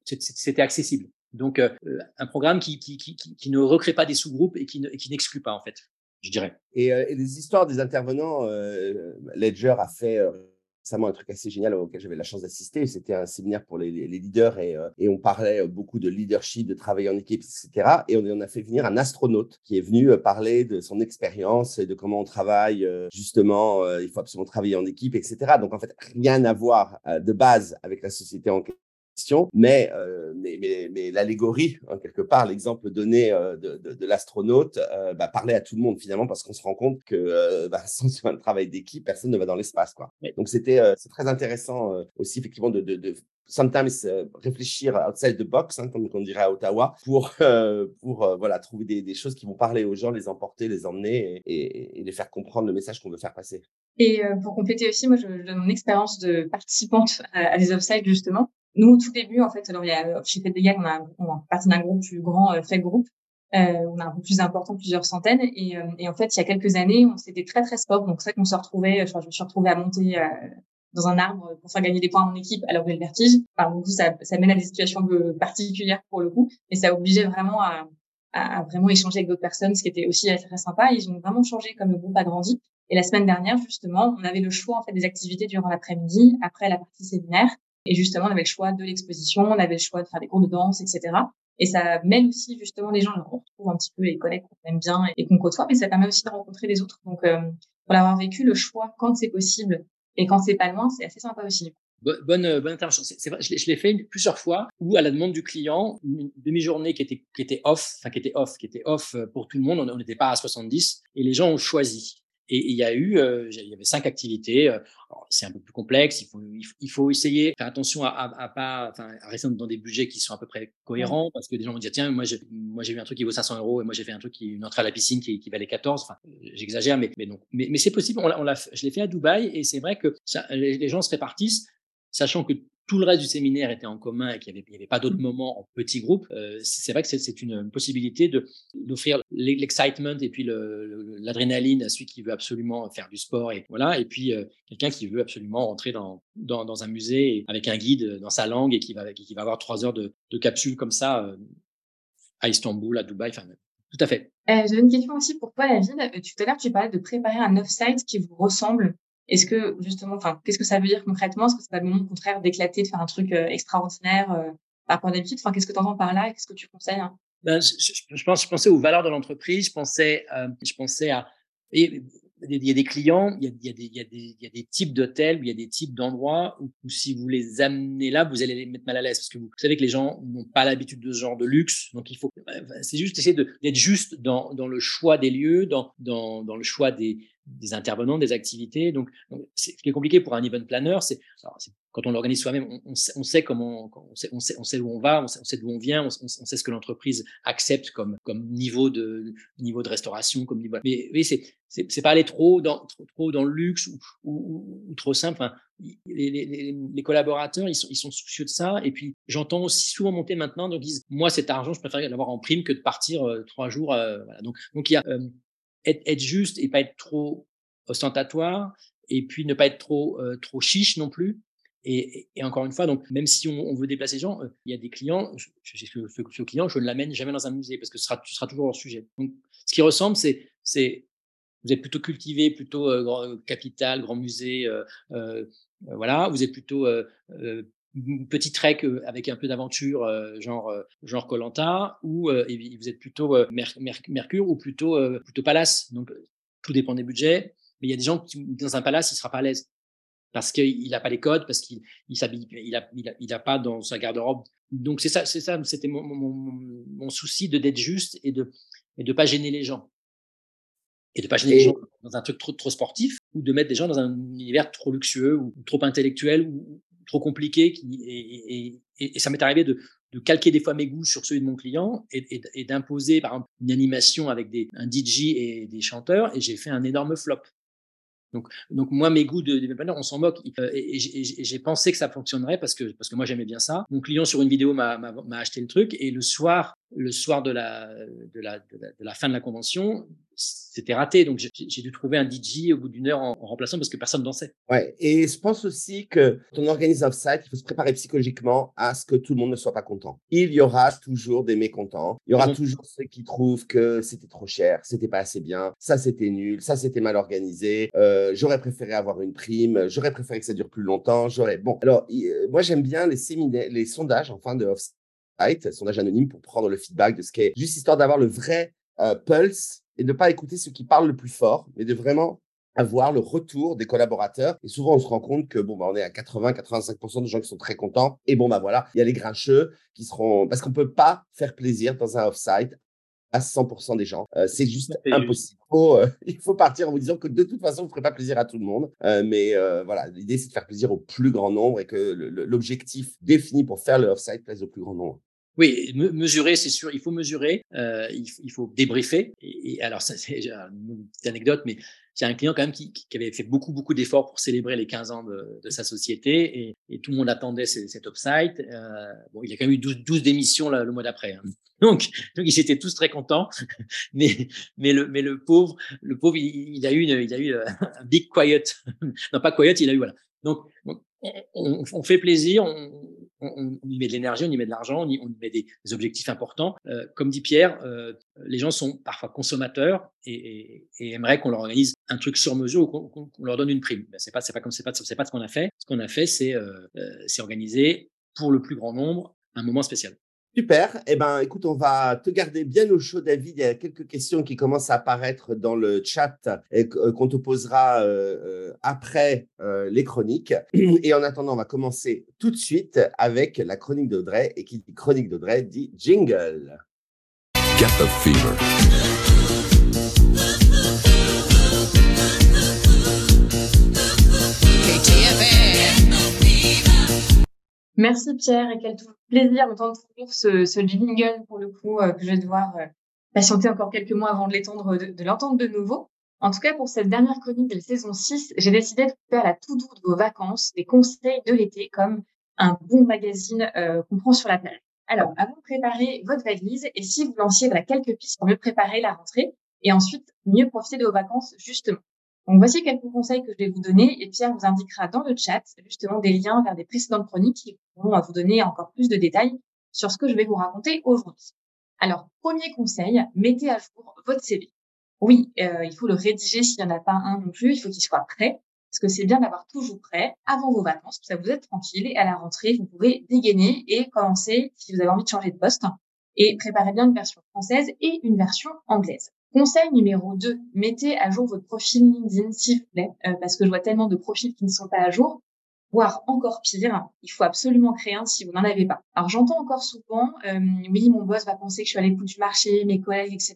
c'était accessible. Donc, euh, un programme qui, qui, qui, ne recrée pas des sous-groupes et qui n'exclut pas, en fait je dirais. Et, euh, les histoires des intervenants, euh, Ledger a fait euh, récemment un truc assez génial auquel j'avais la chance d'assister. C'était un séminaire pour les, les leaders et, euh, et, on parlait beaucoup de leadership, de travailler en équipe, etc. Et on, on, a fait venir un astronaute qui est venu parler de son expérience et de comment on travaille. justement, il faut absolument travailler en équipe, etc. Donc en fait, rien à voir de base avec la société en mais, euh, mais, mais, mais l'allégorie, hein, quelque part, l'exemple donné euh, de, de, de l'astronaute euh, bah, parlait à tout le monde finalement parce qu'on se rend compte que euh, bah, sans un travail d'équipe, personne ne va dans l'espace. quoi. Donc c'était c'est très intéressant aussi effectivement de, de, de sometimes réfléchir outside the box, hein, comme on dirait à Ottawa, pour, pour voilà, trouver des, des, choses qui vont parler aux gens, les emporter, les emmener et, et, les faire comprendre le message qu'on veut faire passer. Et pour compléter aussi, moi, je, donne mon expérience de participante à, à des offsites, justement. Nous, au tout début, en fait, alors il y a, chez Fedega, on a, on a partie d'un groupe plus grand, euh, fait groupe. Euh, on a un peu plus important, plusieurs centaines. Et, euh, et en fait, il y a quelques années, on s'était très très sport. Donc c'est vrai qu'on se retrouvait, je, je me suis retrouvée à monter euh, dans un arbre pour faire gagner des points en équipe alors que le vertige. Enfin, du coup, ça, ça mène à des situations peu particulières pour le coup, et ça obligeait vraiment à, à, vraiment échanger avec d'autres personnes, ce qui était aussi très sympa. Ils ont vraiment changé comme le groupe a grandi. Et la semaine dernière, justement, on avait le choix en fait des activités durant l'après-midi après la partie séminaire. Et justement, on avait le choix de l'exposition, on avait le choix de faire des cours de danse, etc. Et ça mène aussi justement les gens, on retrouve un petit peu les collègues qu'on aime bien et qu'on côtoie, mais ça permet aussi de rencontrer les autres. Donc, euh, pour l'avoir vécu, le choix quand c'est possible et quand c'est pas loin, c'est assez sympa aussi. Bonne, bonne, intervention. C'est vrai, je l'ai fait plusieurs fois où, à la demande du client, une demi-journée qui était, qui était off, enfin qui était off, qui était off pour tout le monde. On n'était pas à 70 et les gens ont choisi. Et il y a eu, euh, il y avait cinq activités. Euh, c'est un peu plus complexe. Il faut, il faut essayer, faire attention à, à, à pas, enfin, à rester dans des budgets qui sont à peu près cohérents, parce que des gens vont dire tiens, moi j'ai, moi j'ai vu un truc qui vaut 500 euros et moi j'ai fait un truc qui une entrée à la piscine qui, qui valait 14. Enfin, j'exagère, mais mais non. Mais, mais c'est possible. On, on l'a, je l'ai fait à Dubaï et c'est vrai que ça, les, les gens se répartissent, sachant que tout le reste du séminaire était en commun et qu'il n'y avait, avait, pas d'autres mmh. moments en petits groupes, euh, c'est vrai que c'est une, une, possibilité d'offrir l'excitement et puis l'adrénaline à celui qui veut absolument faire du sport et voilà, et puis euh, quelqu'un qui veut absolument rentrer dans, dans, dans, un musée avec un guide dans sa langue et qui va, qui va avoir trois heures de, de capsule comme ça euh, à Istanbul, à Dubaï, enfin tout à fait. Euh, J'ai une question aussi pour toi, David. Tout à l'heure, tu parlais de préparer un off-site qui vous ressemble. Est-ce que justement, enfin, qu'est-ce que ça veut dire concrètement? Est-ce que c'est pas le au contraire d'éclater, de faire un truc euh, extraordinaire euh, par rapport à d'habitude? Enfin, qu'est-ce que tu entends par là Qu'est-ce que tu conseilles hein? Ben, je, pense, je pensais aux valeurs de l'entreprise. Je pensais, euh, je pensais à il y a des clients, il y a, des, types d'hôtels, il y a des types d'endroits où, si vous les amenez là, vous allez les mettre mal à l'aise parce que vous, savez que les gens n'ont pas l'habitude de ce genre de luxe. Donc il faut, c'est juste essayer d'être juste dans, le choix des lieux, dans, dans le choix des, des intervenants, des activités. Donc, ce qui est compliqué pour un event planner, c'est quand on l'organise soi-même, on, sait, comment, on sait, on on où on va, on sait, d'où on vient, on, sait ce que l'entreprise accepte comme, niveau de niveau de restauration, comme niveau. Mais oui, c'est c'est pas aller trop dans trop, dans le luxe ou, trop simple. Enfin, les, collaborateurs, ils sont, ils sont soucieux de ça. Et puis, j'entends aussi souvent monter maintenant, donc ils disent, moi, cet argent, je préfère l'avoir en prime que de partir euh, trois jours. Euh. Donc, donc il y a euh, être, juste et pas être trop ostentatoire, et puis ne pas être trop trop chiche non plus. Et, encore une fois, donc même si on, veut déplacer les gens, il y a des clients, je, je, ce, ce, client, je ne l'amène jamais dans un musée parce que ce sera, sera toujours leur sujet. Donc, ce qui ressemble, c'est, c'est vous êtes plutôt cultivé, plutôt euh, grand, capital, grand musée, voilà. Vous êtes plutôt petit trek avec un peu d'aventure, genre genre Colanta, ou vous êtes plutôt Mercure ou plutôt plutôt Palace. Donc tout dépend des budgets. Mais il y a des gens qui dans un palace, il sera pas à l'aise parce qu'il n'a pas les codes, parce qu'il il s'habille, il a, il a, il a pas dans sa garde-robe. Donc c'est ça, c'est ça, c'était mon, mon, mon, souci de d'être juste et de et de pas gêner les gens et de pas gêner les gens dans un truc trop trop sportif ou de mettre des gens dans un univers trop luxueux ou trop intellectuel ou trop compliqué. Et, ça m'est arrivé de, de calquer des fois mes goûts sur ceux de mon client et, d'imposer par exemple une animation avec des, un DJ et des chanteurs et j'ai fait un énorme flop. Donc, donc moi, mes goûts de developer, on s'en moque. Euh, et, j'ai pensé que ça fonctionnerait parce que, parce que moi, j'aimais bien ça. Mon client, sur une vidéo, m'a acheté le truc. Et le soir, le soir de la, de la, de la, fin de la convention, c'était raté. Donc, j'ai dû trouver un DJ au bout d'une heure en, remplaçant parce que personne dansait. Ouais. Et je pense aussi que quand on organise off-site, il faut se préparer psychologiquement à ce que tout le monde ne soit pas content. Il y aura toujours des mécontents. Il y aura toujours ceux qui trouvent que c'était trop cher, c'était pas assez bien, ça c'était nul, ça c'était mal organisé. Euh, j'aurais préféré avoir une prime, j'aurais préféré que ça dure plus longtemps. J'aurais. Bon, alors euh, moi j'aime bien les séminaires, les sondages en fin de off sondage anonyme pour prendre le feedback de ce qui est juste histoire d'avoir le vrai euh, pulse et de ne pas écouter ceux qui parlent le plus fort, mais de vraiment avoir le retour des collaborateurs. Et souvent, on se rend compte que bon, bah, on est à 80-85% de gens qui sont très contents. Et bon, bah voilà, il y a les grincheux qui seront parce qu'on peut pas faire plaisir dans un off-site à 100% des gens. Euh, c'est juste impossible. Il faut, euh, il faut, partir en vous disant que de toute façon, vous ne ferez pas plaisir à tout le monde. mais voilà, l'idée, c'est de faire plaisir au plus grand nombre et que l'objectif défini pour faire le off-site plaise au plus grand nombre. Oui, mesurer, c'est sûr, il faut mesurer, euh, il, faut débriefer. Et, alors, ça, c'est une petite anecdote, mais j'ai un client quand même qui, qui, avait fait beaucoup, beaucoup d'efforts pour célébrer les 15 ans de, de sa société et, et, tout le monde attendait cet upside. Euh, bon, il y a quand même eu 12, 12 démissions là, le mois d'après. Hein. Donc, donc, ils étaient tous très contents, mais, mais, le, mais le pauvre, le pauvre, il, il a eu, une, il a eu euh, un big quiet. non, pas quiet, il a eu, voilà. Donc, on, on, fait plaisir, on, on, y met de l'énergie, on y met de l'argent, on, y, met des, objectifs importants. Euh, comme dit Pierre, euh, les gens sont parfois consommateurs et, et, aimeraient qu'on leur organise un truc sur mesure ou qu'on leur donne une prime. Ben, c'est pas, c'est pas comme c'est pas, c'est pas ce qu'on a fait. Ce qu'on a fait, c'est, euh, c'est organiser pour le plus grand nombre un moment spécial. Super. Eh ben, écoute, on va te garder bien au chaud, David. Il y a quelques questions qui commencent à apparaître dans le chat et euh, qu'on te posera euh, euh, après les chroniques. Et en attendant, on va commencer tout de suite avec la chronique d'Audrey. Et qui dit chronique d'Audrey dit jingle. Get the fever. Merci Pierre et quel plaisir d'entendre toujours ce, ce jingle pour le coup euh, que je vais devoir euh, patienter encore quelques mois avant de l'étendre, de, l'entendre de nouveau. En tout cas, pour cette dernière chronique de la saison 6, j'ai décidé de faire la tout doux de vos vacances, des conseils de l'été comme un bon magazine euh, qu'on prend sur la plage. Alors, avant de préparer votre valise, et si vous lanciez voilà, quelques pistes pour mieux préparer la rentrée et ensuite mieux profiter de vos vacances justement. Donc voici quelques conseils que je vais vous donner et Pierre vous indiquera dans le chat justement des liens vers des précédentes chroniques qui vont vous donner encore plus de détails sur ce que je vais vous raconter aujourd'hui. Alors, premier conseil, mettez à jour votre CV. Oui, euh, il faut le rédiger s'il n'y en a pas un non plus, il faut qu'il soit prêt, parce que c'est bien d'avoir toujours prêt avant vos vacances, ça vous êtes tranquille, et à la rentrée, vous pouvez dégainer et commencer si vous avez envie de changer de poste, et préparer bien une version française et une version anglaise. Conseil numéro 2, mettez à jour votre profil LinkedIn s'il vous plaît, euh, parce que je vois tellement de profils qui ne sont pas à jour, voire encore pire, il faut absolument créer un si vous n'en avez pas. Alors j'entends encore souvent, euh, oui, mon boss va penser que je suis à l'écoute du marché, mes collègues, etc.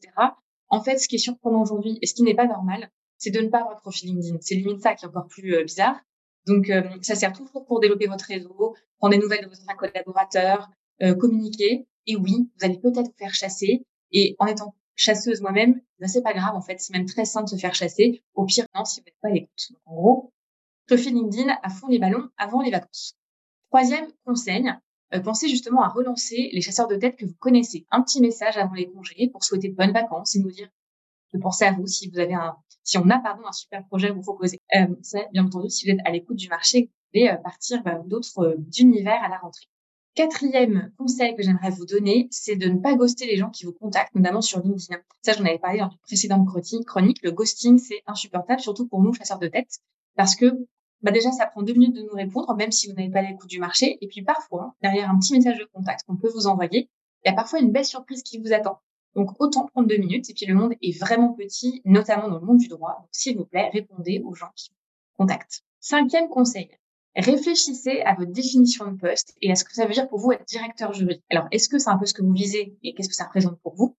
En fait, ce qui est surprenant aujourd'hui et ce qui n'est pas normal, c'est de ne pas avoir de profil LinkedIn. C'est limite ça qui est encore plus euh, bizarre. Donc, euh, ça sert toujours pour développer votre réseau, prendre des nouvelles de vos collaborateurs, euh, communiquer. Et oui, vous allez peut-être vous faire chasser. Et en étant chasseuse moi-même, ben, c'est pas grave en fait. C'est même très simple de se faire chasser. Au pire, non, si vous n'êtes pas à l'écoute. En gros, profil LinkedIn à fond les ballons avant les vacances. Troisième conseil, pensez justement à relancer les chasseurs de tête que vous connaissez. Un petit message avant les congés pour souhaiter de bonnes vacances et nous dire de penser à vous si vous avez un, si on a pardon un super projet à vous proposer. Euh, c'est bien entendu si vous êtes à l'écoute du marché, vous pouvez euh, partir vers d'autres euh, univers à la rentrée. Quatrième conseil que j'aimerais vous donner, c'est de ne pas ghoster les gens qui vous contactent, notamment sur LinkedIn. Ça, j'en avais parlé dans une précédente chronique. Le ghosting, c'est insupportable, surtout pour nous, chasseurs de tête, parce que bah déjà, ça prend deux minutes de nous répondre, même si vous n'avez pas l'écoute du marché. Et puis parfois, derrière un petit message de contact qu'on peut vous envoyer, il y a parfois une belle surprise qui vous attend. Donc, autant prendre deux minutes. Et puis, le monde est vraiment petit, notamment dans le monde du droit. Donc, s'il vous plaît, répondez aux gens qui vous contactent. Cinquième conseil. Réfléchissez à votre définition de poste et à ce que ça veut dire pour vous être directeur juridique. Alors, est-ce que c'est un peu ce que vous visez et qu'est-ce que ça représente pour vous?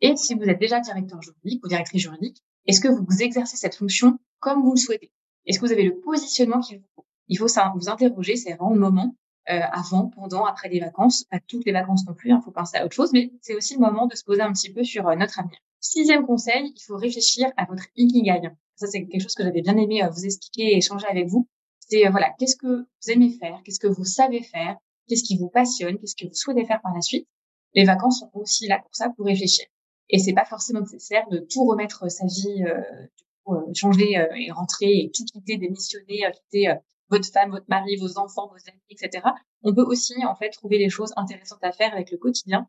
Et si vous êtes déjà directeur juridique ou directrice juridique, est-ce que vous exercez cette fonction comme vous le souhaitez? Est-ce que vous avez le positionnement qu'il vous faut? Il faut ça, vous interroger, c'est vraiment le moment euh, avant, pendant, après les vacances. Pas toutes les vacances non plus, il hein, faut penser à autre chose, mais c'est aussi le moment de se poser un petit peu sur euh, notre avenir. Sixième conseil, il faut réfléchir à votre ikigai. Ça, c'est quelque chose que j'avais bien aimé euh, vous expliquer et échanger avec vous. C'est voilà, qu'est-ce que vous aimez faire, qu'est-ce que vous savez faire, qu'est-ce qui vous passionne, qu'est-ce que vous souhaitez faire par la suite. Les vacances sont aussi là pour ça, pour réfléchir. Et c'est pas forcément nécessaire de tout remettre sa vie, euh, changer et rentrer et tout quitter, démissionner, quitter votre femme, votre mari, vos enfants, vos amis, etc. On peut aussi en fait trouver des choses intéressantes à faire avec le quotidien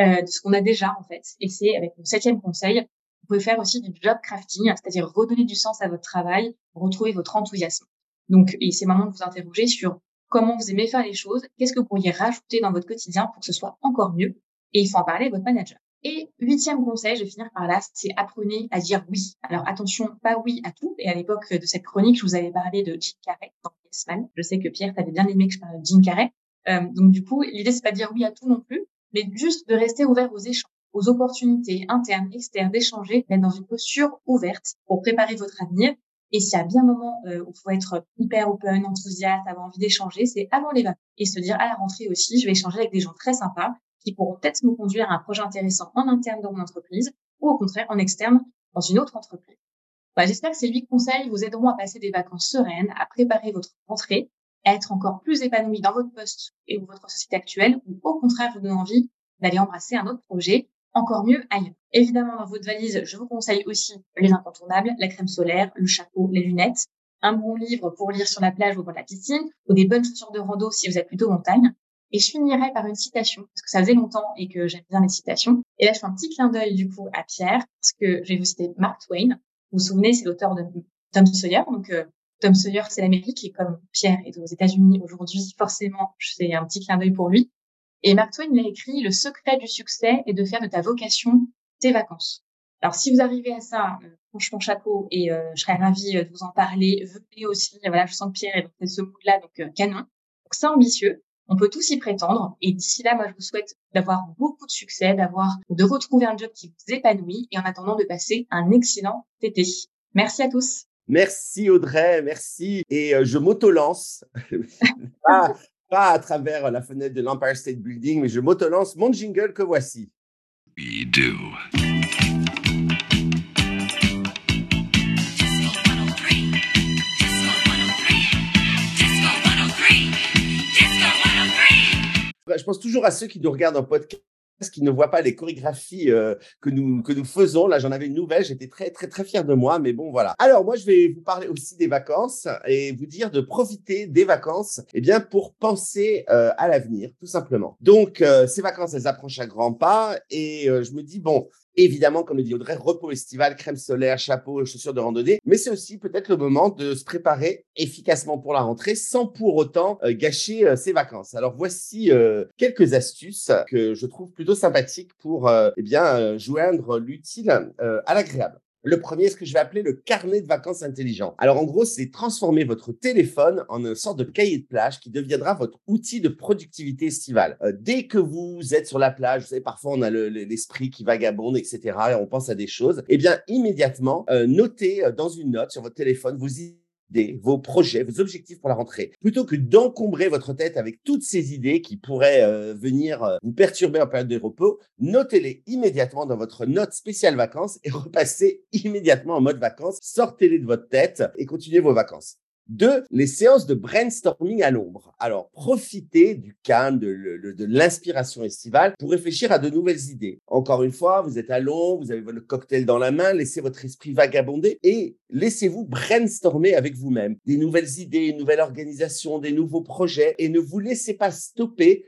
euh, de ce qu'on a déjà en fait. Et c'est avec mon septième conseil, vous pouvez faire aussi du job crafting, c'est-à-dire redonner du sens à votre travail, retrouver votre enthousiasme. Donc, et c'est moment de vous interroger sur comment vous aimez faire les choses, qu'est-ce que vous pourriez rajouter dans votre quotidien pour que ce soit encore mieux? Et il faut en parler à votre manager. Et huitième conseil, je vais finir par là, c'est apprenez à dire oui. Alors attention, pas oui à tout. Et à l'époque de cette chronique, je vous avais parlé de Jim Carrey dans Yes Je sais que Pierre, t'avais bien aimé que je parle de Jim Carrey. Euh, donc du coup, l'idée c'est pas de dire oui à tout non plus, mais juste de rester ouvert aux échanges, aux opportunités internes, externes, d'échanger, d'être dans une posture ouverte pour préparer votre avenir. Et s'il y a bien un moment euh, où il faut être hyper open, enthousiaste, avoir envie d'échanger, c'est avant les vacances. Et se dire à la rentrée aussi, je vais échanger avec des gens très sympas qui pourront peut-être me conduire à un projet intéressant en interne dans mon entreprise ou au contraire en externe dans une autre entreprise. Bah, J'espère que ces huit conseils vous aideront à passer des vacances sereines, à préparer votre rentrée, à être encore plus épanoui dans votre poste et ou votre société actuelle, ou au contraire vous donne envie d'aller embrasser un autre projet, encore mieux ailleurs. Évidemment, dans votre valise, je vous conseille aussi les incontournables, la crème solaire, le chapeau, les lunettes, un bon livre pour lire sur la plage ou dans la piscine, ou des bonnes chaussures de rando si vous êtes plutôt montagne, et je finirai par une citation, parce que ça faisait longtemps et que j'aime bien les citations. Et là, je fais un petit clin d'œil, du coup, à Pierre, parce que je vais vous citer Mark Twain. Vous vous souvenez, c'est l'auteur de Tom Sawyer. Donc, euh, Tom Sawyer, c'est l'Amérique, et comme Pierre est aux États-Unis aujourd'hui, forcément, c'est un petit clin d'œil pour lui. Et Mark Twain l'a écrit, le secret du succès est de faire de ta vocation tes vacances. Alors, si vous arrivez à ça, euh, franchement, chapeau, et euh, je serais ravie de vous en parler. Venez aussi, voilà, je sens que Pierre est dans ce mood-là, donc canon. Donc, c'est ambitieux. On peut tous y prétendre. Et d'ici là, moi, je vous souhaite d'avoir beaucoup de succès, d'avoir, de retrouver un job qui vous épanouit et en attendant de passer un excellent été. Merci à tous. Merci Audrey, merci. Et euh, je m'auto-lance, pas, pas, à travers la fenêtre de l'Empire State Building, mais je m'auto-lance mon jingle que voici. We do. Bah, je pense toujours à ceux qui nous regardent en podcast qui ne voient pas les chorégraphies euh, que nous que nous faisons. Là, j'en avais une nouvelle. J'étais très très très fier de moi, mais bon voilà. Alors moi, je vais vous parler aussi des vacances et vous dire de profiter des vacances, eh bien pour penser euh, à l'avenir, tout simplement. Donc euh, ces vacances, elles approchent à grands pas et je me dis bon, Évidemment, comme le dit Audrey, repos estival, crème solaire, chapeau, chaussures de randonnée, mais c'est aussi peut-être le moment de se préparer efficacement pour la rentrée sans pour autant euh, gâcher euh, ses vacances. Alors voici euh, quelques astuces que je trouve plutôt sympathiques pour eh bien joindre l'utile à l'agréable. Le premier, ce que je vais appeler le carnet de vacances intelligent. Alors en gros, c'est transformer votre téléphone en une sorte de cahier de plage qui deviendra votre outil de productivité estivale. Euh, dès que vous êtes sur la plage, vous savez, parfois on a l'esprit qui vagabonde, etc. Et on pense à des choses. Eh bien, immédiatement, euh, notez euh, dans une note sur votre téléphone vos idées, vos projets, vos objectifs pour la rentrée. Plutôt que d'encombrer votre tête avec toutes ces idées qui pourraient euh, venir euh, vous perturber en période de repos, notez-les immédiatement dans votre note spéciale vacances et repassez immédiatement en mode vacances. Sortez-les de votre tête et continuez vos vacances. Deux, les séances de brainstorming à l'ombre. Alors, profitez du calme, de, l'inspiration estivale pour réfléchir à de nouvelles idées. Encore une fois, vous êtes à l'ombre, vous avez votre cocktail dans la main, laissez votre esprit vagabonder et laissez-vous brainstormer avec vous-même des nouvelles idées, une nouvelle organisation, des nouveaux projets et ne vous laissez pas stopper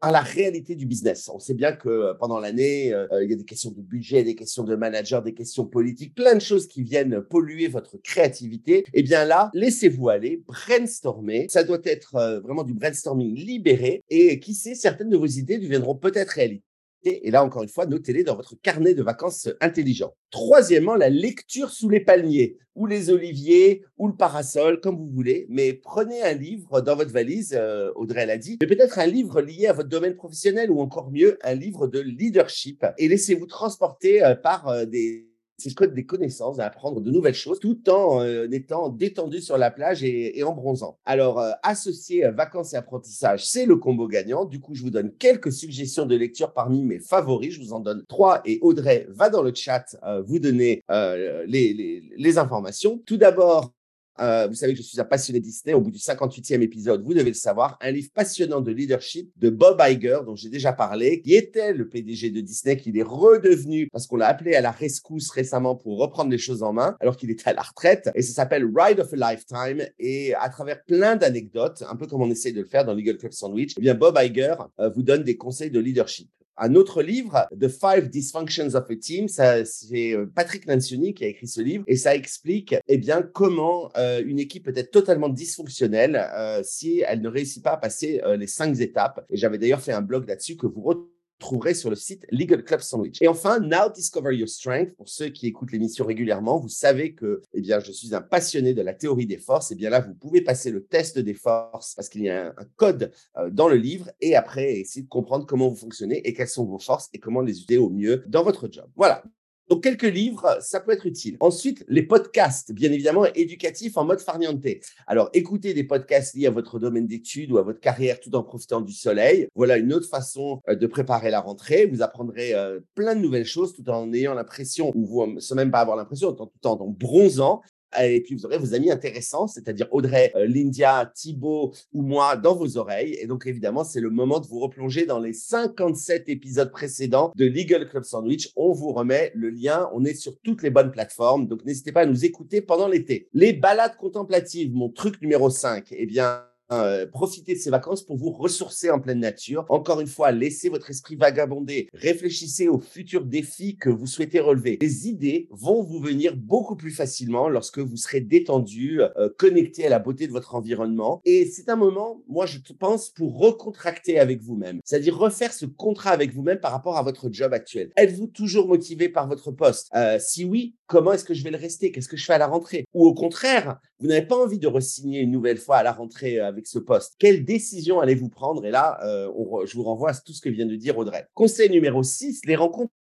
à la réalité du business. On sait bien que euh, pendant l'année, euh, il y a des questions de budget, des questions de manager, des questions politiques, plein de choses qui viennent polluer votre créativité. Eh bien là, laissez-vous aller, brainstormer. Ça doit être euh, vraiment du brainstorming libéré et qui sait, certaines de vos idées deviendront peut-être réalité. Et là, encore une fois, notez-les dans votre carnet de vacances intelligent. Troisièmement, la lecture sous les palmiers, ou les oliviers, ou le parasol, comme vous voulez. Mais prenez un livre dans votre valise, euh, Audrey l'a dit, mais peut-être un livre lié à votre domaine professionnel, ou encore mieux, un livre de leadership. Et laissez-vous transporter euh, par euh, des c'est des connaissances, d'apprendre de nouvelles choses, tout en euh, étant détendu sur la plage et, en bronzant. Alors, euh, associer euh, vacances et apprentissage, c'est le combo gagnant. Du coup, je vous donne quelques suggestions de lecture parmi mes favoris. Je vous en donne trois et Audrey va dans le chat vous donner les informations. Tout d'abord, euh, vous savez que je suis un passionné Disney. Au bout du 58e épisode, vous devez le savoir, un livre passionnant de leadership de Bob Iger, dont j'ai déjà parlé, qui était le PDG de Disney, qu'il est redevenu parce qu'on l'a appelé à la rescousse récemment pour reprendre les choses en main, alors qu'il était à la retraite. Et ça s'appelle Ride of a Lifetime. Et à travers plein d'anecdotes, un peu comme on essaye de le faire dans Legal Club Sandwich, eh bien Bob Iger euh, vous donne des conseils de leadership un autre livre, The Five Dysfunctions of a Team. Ça, c'est euh, Patrick Nancioni qui a écrit ce livre et ça explique, eh bien, comment euh, une équipe peut être totalement dysfonctionnelle euh, si elle ne réussit pas à passer les cinq étapes. Et j'avais d'ailleurs fait un blog là-dessus que vous retrouvez trouverez sur le site Legal Club Sandwich. Et enfin, Now Discover Your Strength. Pour ceux qui écoutent l'émission régulièrement, vous savez que, eh bien, je suis un passionné de la théorie des forces. Et eh bien là, vous pouvez passer le test des forces parce qu'il y a un, code euh, dans le livre et après essayer de comprendre comment vous fonctionnez et quelles sont vos forces et comment les utiliser au mieux dans votre job. Voilà. Donc, quelques livres, ça peut être utile. Ensuite, les podcasts, bien évidemment, éducatifs en mode farniente. Alors, écoutez des podcasts liés à votre domaine d'études ou à votre carrière tout en profitant du soleil. Voilà une autre façon euh, de préparer la rentrée. Vous apprendrez euh, plein de nouvelles choses tout en ayant l'impression, ou vous, sans même pas avoir l'impression, tout en bronzant, et puis vous aurez vos amis intéressants, c'est-à-dire Audrey, euh, Lindia, Thibaut ou moi dans vos oreilles. Et donc évidemment, c'est le moment de vous replonger dans les 57 épisodes précédents de Legal Club Sandwich. On vous remet le lien, on est sur toutes les bonnes plateformes, donc n'hésitez pas à nous écouter pendant l'été. Les balades contemplatives, mon truc numéro 5, eh bien euh, profitez de ces vacances pour vous ressourcer en pleine nature. Encore une fois, laissez votre esprit vagabonder. Réfléchissez aux futurs défis que vous souhaitez relever. Les idées vont vous venir beaucoup plus facilement lorsque vous serez détendu, euh, connecté à la beauté de votre environnement. Et c'est un moment, moi, je pense, pour recontracter avec vous-même. C'est-à-dire refaire ce contrat avec vous-même par rapport à votre job actuel. Êtes-vous toujours motivé par votre poste? Euh, Si oui, comment est-ce que je vais le rester? Qu'est-ce que je fais à la rentrée? Ou au contraire, vous n'avez pas envie de re-signer une nouvelle fois à la rentrée ce poste. Quelle décision allez-vous prendre? Et là, euh, je vous renvoie à tout ce que vient de dire Audrey. Conseil numéro 6, les rencontres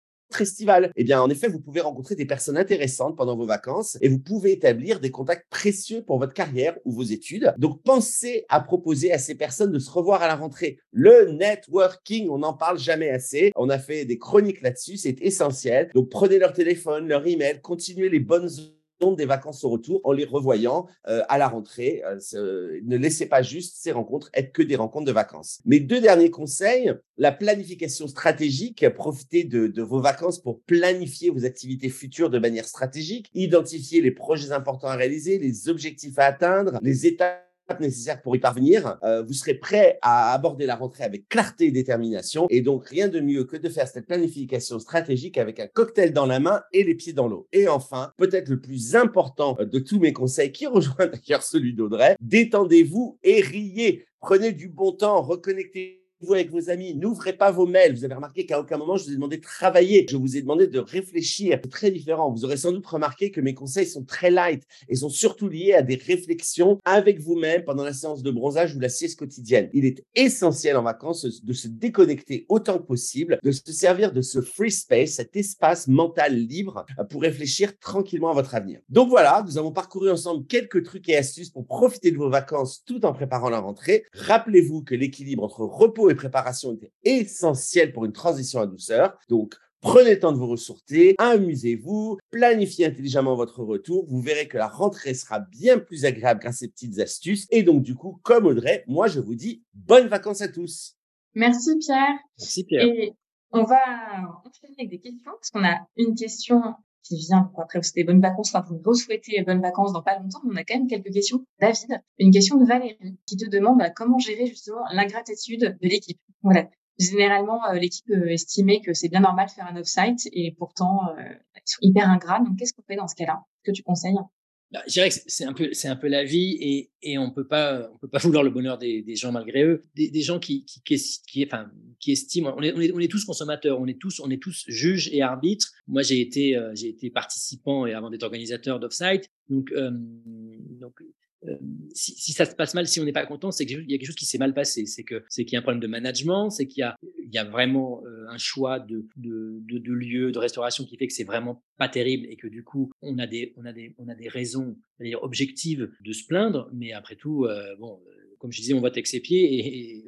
estivales. Eh bien, en effet, vous pouvez rencontrer des personnes intéressantes pendant vos vacances et vous pouvez établir des contacts précieux pour votre carrière ou vos études. Donc, pensez à proposer à ces personnes de se revoir à la rentrée. Le networking, on n'en parle jamais assez. On a fait des chroniques là-dessus, c'est essentiel. Donc, prenez leur téléphone, leur email, continuez les bonnes des vacances au retour en les revoyant euh, à la rentrée. Euh, ne laissez pas juste ces rencontres être que des rencontres de vacances. Mes deux derniers conseils, la planification stratégique. Profitez de, de vos vacances pour planifier vos activités futures de manière stratégique. Identifier les projets importants à réaliser, les objectifs à atteindre, les étapes nécessaires pour y parvenir. Euh, vous serez prêt à aborder la rentrée avec clarté et détermination. Et donc, rien de mieux que de faire cette planification stratégique avec un cocktail dans la main et les pieds dans l'eau. Et enfin, peut-être le plus important de tous mes conseils, qui rejoint d'ailleurs celui d'Audrey, détendez-vous et riez. Prenez du bon temps, reconnectez vous avec vos amis, n'ouvrez pas vos mails. Vous avez remarqué qu'à aucun moment, je vous ai demandé de travailler. Je vous ai demandé de réfléchir. C'est très différent. Vous aurez sans doute remarqué que mes conseils sont très light et sont surtout liés à des réflexions avec vous-même pendant la séance de bronzage ou la sieste quotidienne. Il est essentiel en vacances de se déconnecter autant que possible, de se servir de ce free space, cet espace mental libre pour réfléchir tranquillement à votre avenir. Donc voilà, nous avons parcouru ensemble quelques trucs et astuces pour profiter de vos vacances tout en préparant la rentrée. Rappelez-vous que l'équilibre entre repos et préparation était essentiel pour une transition à douceur. Donc, Prenez le temps de vous ressourcer, amusez-vous, planifiez intelligemment votre retour. Vous verrez que la rentrée sera bien plus agréable grâce à ces petites astuces. Et donc, du coup, comme Audrey, moi, je vous dis bonnes vacances à tous. Merci Pierre. Merci Pierre. Et on va enchaîner avec des questions parce qu'on a une question qui vient après vous souhaiter bonnes vacances, enfin pour vous souhaiter bonnes vacances dans pas longtemps, on a quand même quelques questions. David, une question de Valérie qui te demande bah, comment gérer justement l'ingratitude de l'équipe? Voilà. Généralement, euh, l'équipe euh, estimait que c'est bien normal de faire un off-site et pourtant, euh, ils sont hyper ingrats. Donc, qu'est-ce qu'on fait dans ce cas-là? Que tu conseilles? Bah, je dirais que c'est un peu, c'est un peu la vie et, et on peut pas, on peut pas vouloir le bonheur des, des gens malgré eux. Des, des gens qui, qui, qui, enfin, qui estiment, on est, on est, on est tous consommateurs, on est tous, on est tous juges et arbitres. Moi, j'ai été, j'ai été participant et avant d'être organisateur d'offsite. Donc, euh, donc euh, si, si, ça se passe mal, si on n'est pas content, c'est qu'il y a quelque chose qui s'est mal passé. C'est que c'est qu'il y a un problème de management, c'est qu'il y a, il y a vraiment euh, un choix de, de, de, de lieu, de restauration qui fait que c'est vraiment pas terrible et que du coup on a des on a des on a des raisons objectives de se plaindre. Mais après tout, euh, bon comme je disais, on vote avec ses pieds et,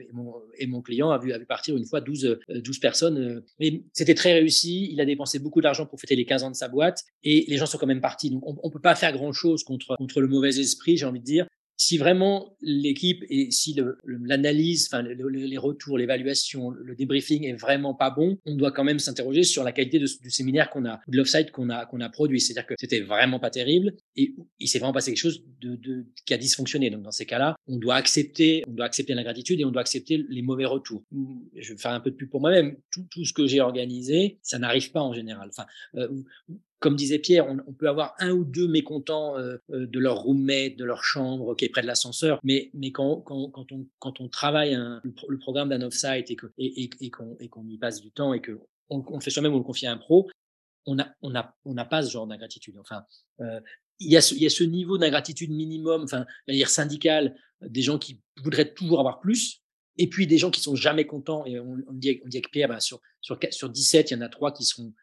et, mon, client a vu, partir une fois 12, 12 personnes. Mais c'était très réussi. Il a dépensé beaucoup d'argent pour fêter les 15 ans de sa boîte et les gens sont quand même partis. Donc, on ne peut pas faire grand chose contre, contre le mauvais esprit, j'ai envie de dire si vraiment l'équipe et si l'analyse, enfin les retours, l'évaluation, le débriefing est vraiment pas bon, on doit quand même s'interroger sur la qualité du séminaire qu'on a, de l'offsite qu'on a qu'on a produit. C'est-à-dire que c'était vraiment pas terrible et il s'est vraiment passé quelque chose de, de, qui a dysfonctionné. Donc dans ces cas-là, on doit accepter, on doit accepter l'ingratitude et on doit accepter les mauvais retours. Je vais faire un peu de pub pour moi-même. Tout, tout ce que j'ai organisé, ça n'arrive pas en général. Euh, comme disait Pierre, on, peut avoir un ou deux mécontents euh, euh, de leur roommate, de leur chambre qui est près de l'ascenseur, mais, mais quand, quand, quand, on, quand on travaille le, programme d'un off-site et qu'on et, qu'on y passe du temps et qu'on on, fait soi-même ou on le confie à un pro, on n'a on a, on pas ce genre d'ingratitude. Enfin, euh, il, y a ce, y a ce niveau d'ingratitude minimum, enfin, dire syndical, des gens qui voudraient toujours avoir plus, et puis des gens qui sont jamais contents. Et on, dit, on dit avec Pierre, ben, sur, sur, sur 17, il y en a trois qui sont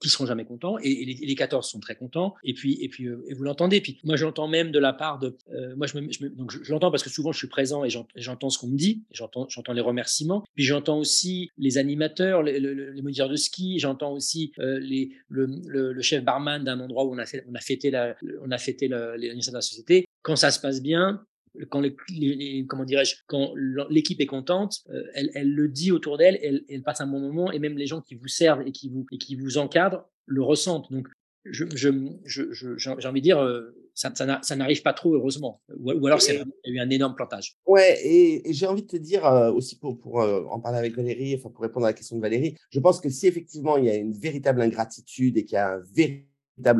qui seront jamais contents. Et, les, les, 14 sont très contents. Et puis et puis euh, et vous l'entendez. Puis moi j'entends même de la part de euh, moi je, me, je me, donc je, l'entends parce que souvent je suis présent et j'entends ce qu'on me dit. J'entends j'entends les remerciements. Puis j'entends aussi les animateurs les, les, les moniteurs de ski. J'entends aussi euh, les le, le, le, chef barman d'un endroit où on a fait on a fêté la on a fêté l'anniversaire de la société. Quand ça se passe bien quand les, comment dirais-je, quand l'équipe est contente, euh, elle, elle, le dit autour d'elle, elle, elle, passe un bon moment et même les gens qui vous servent et qui vous et qui vous encadrent le ressentent. Donc, je, je, je, j'ai envie de dire, euh, ça, ça n'arrive pas trop heureusement. Ou, ou alors, il y a eu un énorme plantage. Ouais, et, j'ai envie de te dire euh, aussi pour, pour en parler avec Valérie, enfin pour répondre à la question de Valérie, je pense que si effectivement il y a une véritable ingratitude et qu'il y a un véritable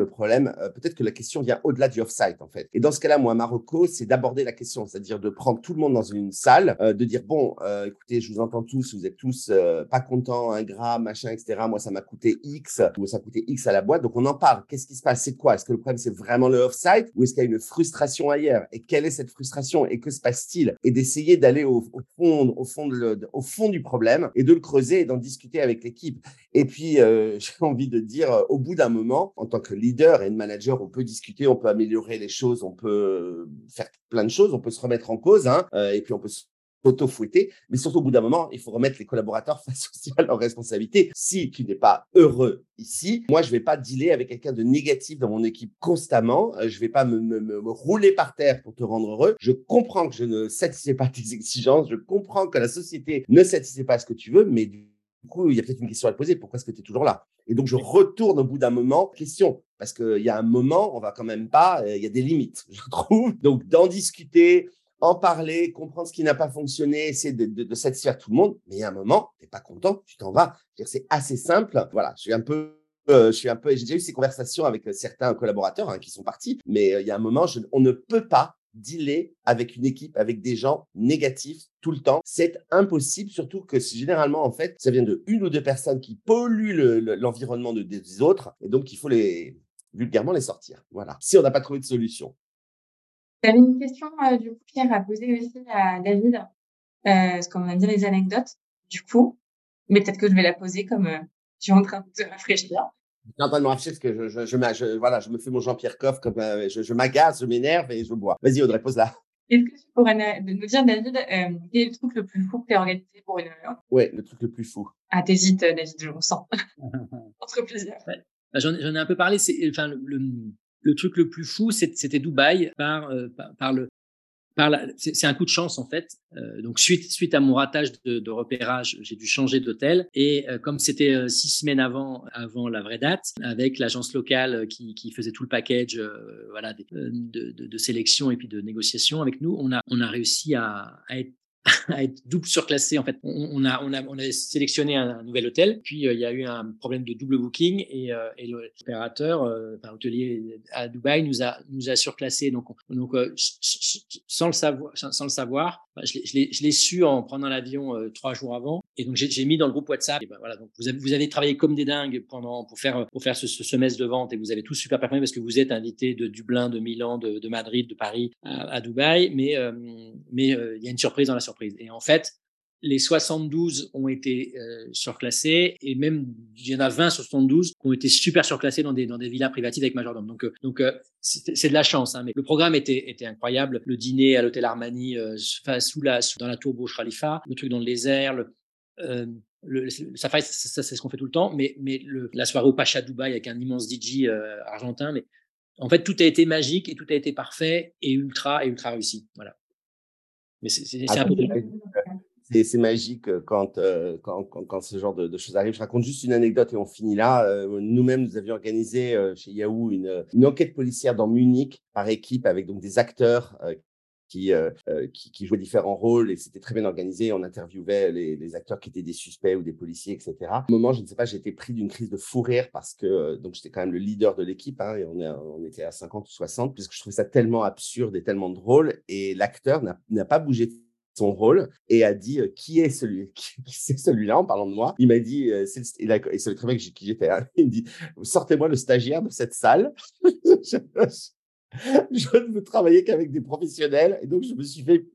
problème, euh, peut-être que la question vient au-delà du off-site en fait. Et dans ce cas-là, moi, Marocco, c'est d'aborder la question, c'est-à-dire de prendre tout le monde dans une salle, euh, de dire bon, euh, écoutez, je vous entends tous, vous êtes tous pas contents, ingrats, machin, etc. Moi, ça m'a coûté X, ou ça a coûté X à la boîte, donc on en parle. Qu'est-ce qui se passe? C'est quoi? Est-ce que le problème c'est vraiment le off-site ou est-ce qu'il y a une frustration ailleurs? Et quelle est cette frustration? Et que se passe-t-il? Et d'essayer d'aller au, fond, au fond, au fond du problème et de le creuser et d'en discuter avec l'équipe. Et puis, j'ai envie de dire, au bout d'un moment, en tant que leader et de manager, on peut discuter, on peut améliorer les choses, on peut faire plein de choses, on peut se remettre en cause, hein, euh, et puis on peut auto-fouetter, mais surtout au bout d'un moment, il faut remettre les collaborateurs face aussi à leurs responsabilités. Si tu n'es pas heureux ici, moi, je vais pas dealer avec quelqu'un de négatif dans mon équipe constamment. Euh, je vais pas me, rouler par terre pour te rendre heureux. Je comprends que je ne satisfais pas tes exigences. Je comprends que la société ne satisfait pas ce que tu veux, mais coup, il y a peut-être une question à te poser. Pourquoi est-ce que tu es toujours là? Et donc, je retourne au bout d'un moment, question, parce qu'il y a un moment, on va quand même pas, euh, il y a des limites, je trouve. Donc, d'en discuter, en parler, comprendre ce qui n'a pas fonctionné, essayer de, de, de, satisfaire tout le monde. Mais il y a un moment, tu n'es pas content, tu t'en vas. C'est assez simple. Voilà, je suis un peu euh, je suis un peu, j'ai déjà eu ces conversations avec euh, certains collaborateurs hein, qui sont partis, mais il y a un moment, je, on ne peut pas dealer avec une équipe, avec des gens négatifs tout le temps. C'est impossible, surtout que généralement, en fait, ça vient de une ou deux personnes qui polluent l'environnement des autres. Et donc, il faut les, vulgairement, les sortir. Voilà. Si on n'a pas trouvé de solution. J'avais une question, euh, du coup, Pierre, à poser aussi à David, euh, parce qu'on a dit les anecdotes, du coup. Mais peut-être que je vais la poser comme euh, de. Je suis en train de me parce que je, je, je, voilà, je me fais mon Jean-Pierre Coff, comme euh, je, m'agace, je m'énerve et je bois. Vas-y, Audrey, pose-la. Est-ce que tu pourrais nous dire, David, euh, quel est le truc le plus fou que tu as organisé pour une. Ouais, le truc le plus fou. Ah, t'hésites, David, je le sens. Entre plusieurs. Ouais. Bah, j'en, ai un peu parlé. C'est, enfin, le, le, truc le plus fou, c'était Dubaï par, euh, par, par, le, c'est un coup de chance en fait. Euh, donc suite suite à mon ratage de, repérage, j'ai dû changer d'hôtel et euh, comme c'était euh, six semaines avant avant la vraie date, avec l'agence locale qui, qui faisait tout le package, voilà, de, de, de, sélection et puis de négociation avec nous, on a on a réussi à, à être à être double surclassé. En fait, on, a, on, a, on a sélectionné un, nouvel hôtel, puis euh, il y a eu un problème de double booking et, euh, et l'opérateur, euh, hôtelier à Dubaï, nous a, nous a surclassé. Donc, donc euh, sans le savoir, sans le savoir, je l'ai su en prenant l'avion trois jours avant. Et donc, j'ai mis dans le groupe WhatsApp. Et ben, voilà, donc vous avez, vous avez travaillé comme des dingues pendant pour faire pour faire ce, ce, semestre de vente et vous avez tous super performé parce que vous êtes invité de Dublin, de Milan, de, de Madrid, de Paris à, à Dubaï. Mais mais il y a une surprise dans la surprise. Et en fait, les 72 ont été euh, surclassés et même il y en a 20 sur 72 qui ont été super surclassés dans des dans des villas privatives avec majordome. Donc euh, donc euh, c'est de la chance hein, mais le programme était était incroyable, le dîner à l'hôtel Armani sous la dans la tour Burj Khalifa, le truc dans le désert, le le, safari, ça, c'est ce qu'on fait tout le temps, mais, mais la soirée au Pacha Dubaï avec un immense DJ argentin, mais en fait, tout a été magique et tout a été parfait et ultra et ultra réussi. Voilà. Mais c'est un peu c'est magique euh, euh, quand, quand, quand, ce genre de, choses arrive. Je raconte juste une anecdote et on finit là. Euh, nous-mêmes, nous avions organisé chez Yahoo une, une, enquête policière dans Munich par équipe avec donc des acteurs qui, qui, jouaient différents rôles et c'était très bien organisé. On interviewait les, acteurs qui étaient des suspects ou des policiers, etc. À un moment, je ne sais pas, été pris d'une crise de fou rire parce que donc j'étais quand même le leader de l'équipe hein, et on, était à 50 ou 60 puisque je trouvais ça tellement absurde et tellement drôle et l'acteur n'a pas bougé son rôle et a dit qui est celui c'est celui-là? En parlant de moi il m'a dit c'est il, il savait très bien qui j'étais hein. il me dit sortez-moi le stagiaire de cette salle je ne veux travailler qu'avec des professionnels et donc je me suis fait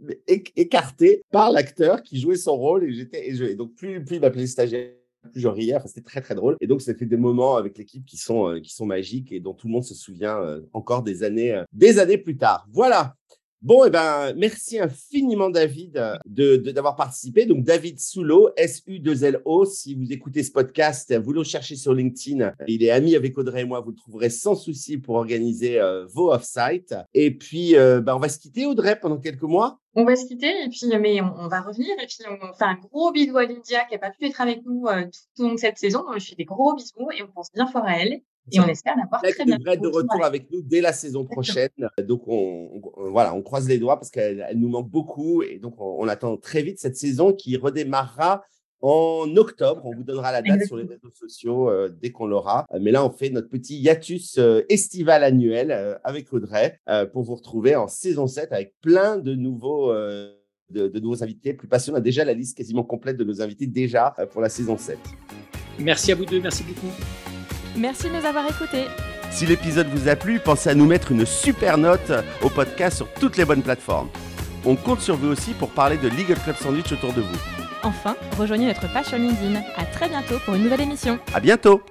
écarter par l'acteur qui jouait son rôle et j'étais et, donc plus plus il m'appelait stagiaire plus je riais, c'était très très drôle. Et donc c'était des moments avec l'équipe qui sont qui sont magiques et dont tout le monde se souvient encore des années des années plus tard. Voilà. Bon, eh ben, merci infiniment, David, de, d'avoir participé. Donc, David Soulo, S-U-2-L-O. Si vous écoutez ce podcast, vous le cherchez sur LinkedIn. Il est ami avec Audrey et moi. Vous le trouverez sans souci pour organiser euh, vos off-sites. Et puis, euh, ben, on va se quitter, Audrey, pendant quelques mois. On va se quitter, et puis, mais on, va revenir. Et puis, on fait un gros bisou à Lydia qui n'a pas pu être avec nous euh, tout au long de cette saison. Je fais des gros bisous et on pense bien fort à elle. Et on espère d'avoir très bien. de retour avec nous dès la saison prochaine. Donc, on, voilà, on croise les doigts parce qu'elle nous manque beaucoup. Et donc, on, attend très vite cette saison qui redémarrera en octobre. On vous donnera la date sur les réseaux sociaux euh, dès qu'on l'aura. Mais là, on fait notre petit hiatus euh, estival annuel euh, avec Audrey pour vous retrouver en saison 7 avec plein de nouveaux. De, de, nouveaux invités plus passionnants. On a déjà la liste quasiment complète de nos invités déjà pour la saison 7. Merci à vous deux, merci beaucoup. Merci de nous avoir écoutés. Si l'épisode vous a plu, pensez à nous mettre une super note au podcast sur toutes les bonnes plateformes. On compte sur vous aussi pour parler de Legal Club Sandwich autour de vous. Enfin, rejoignez notre page sur LinkedIn. À très bientôt pour une nouvelle émission. À bientôt.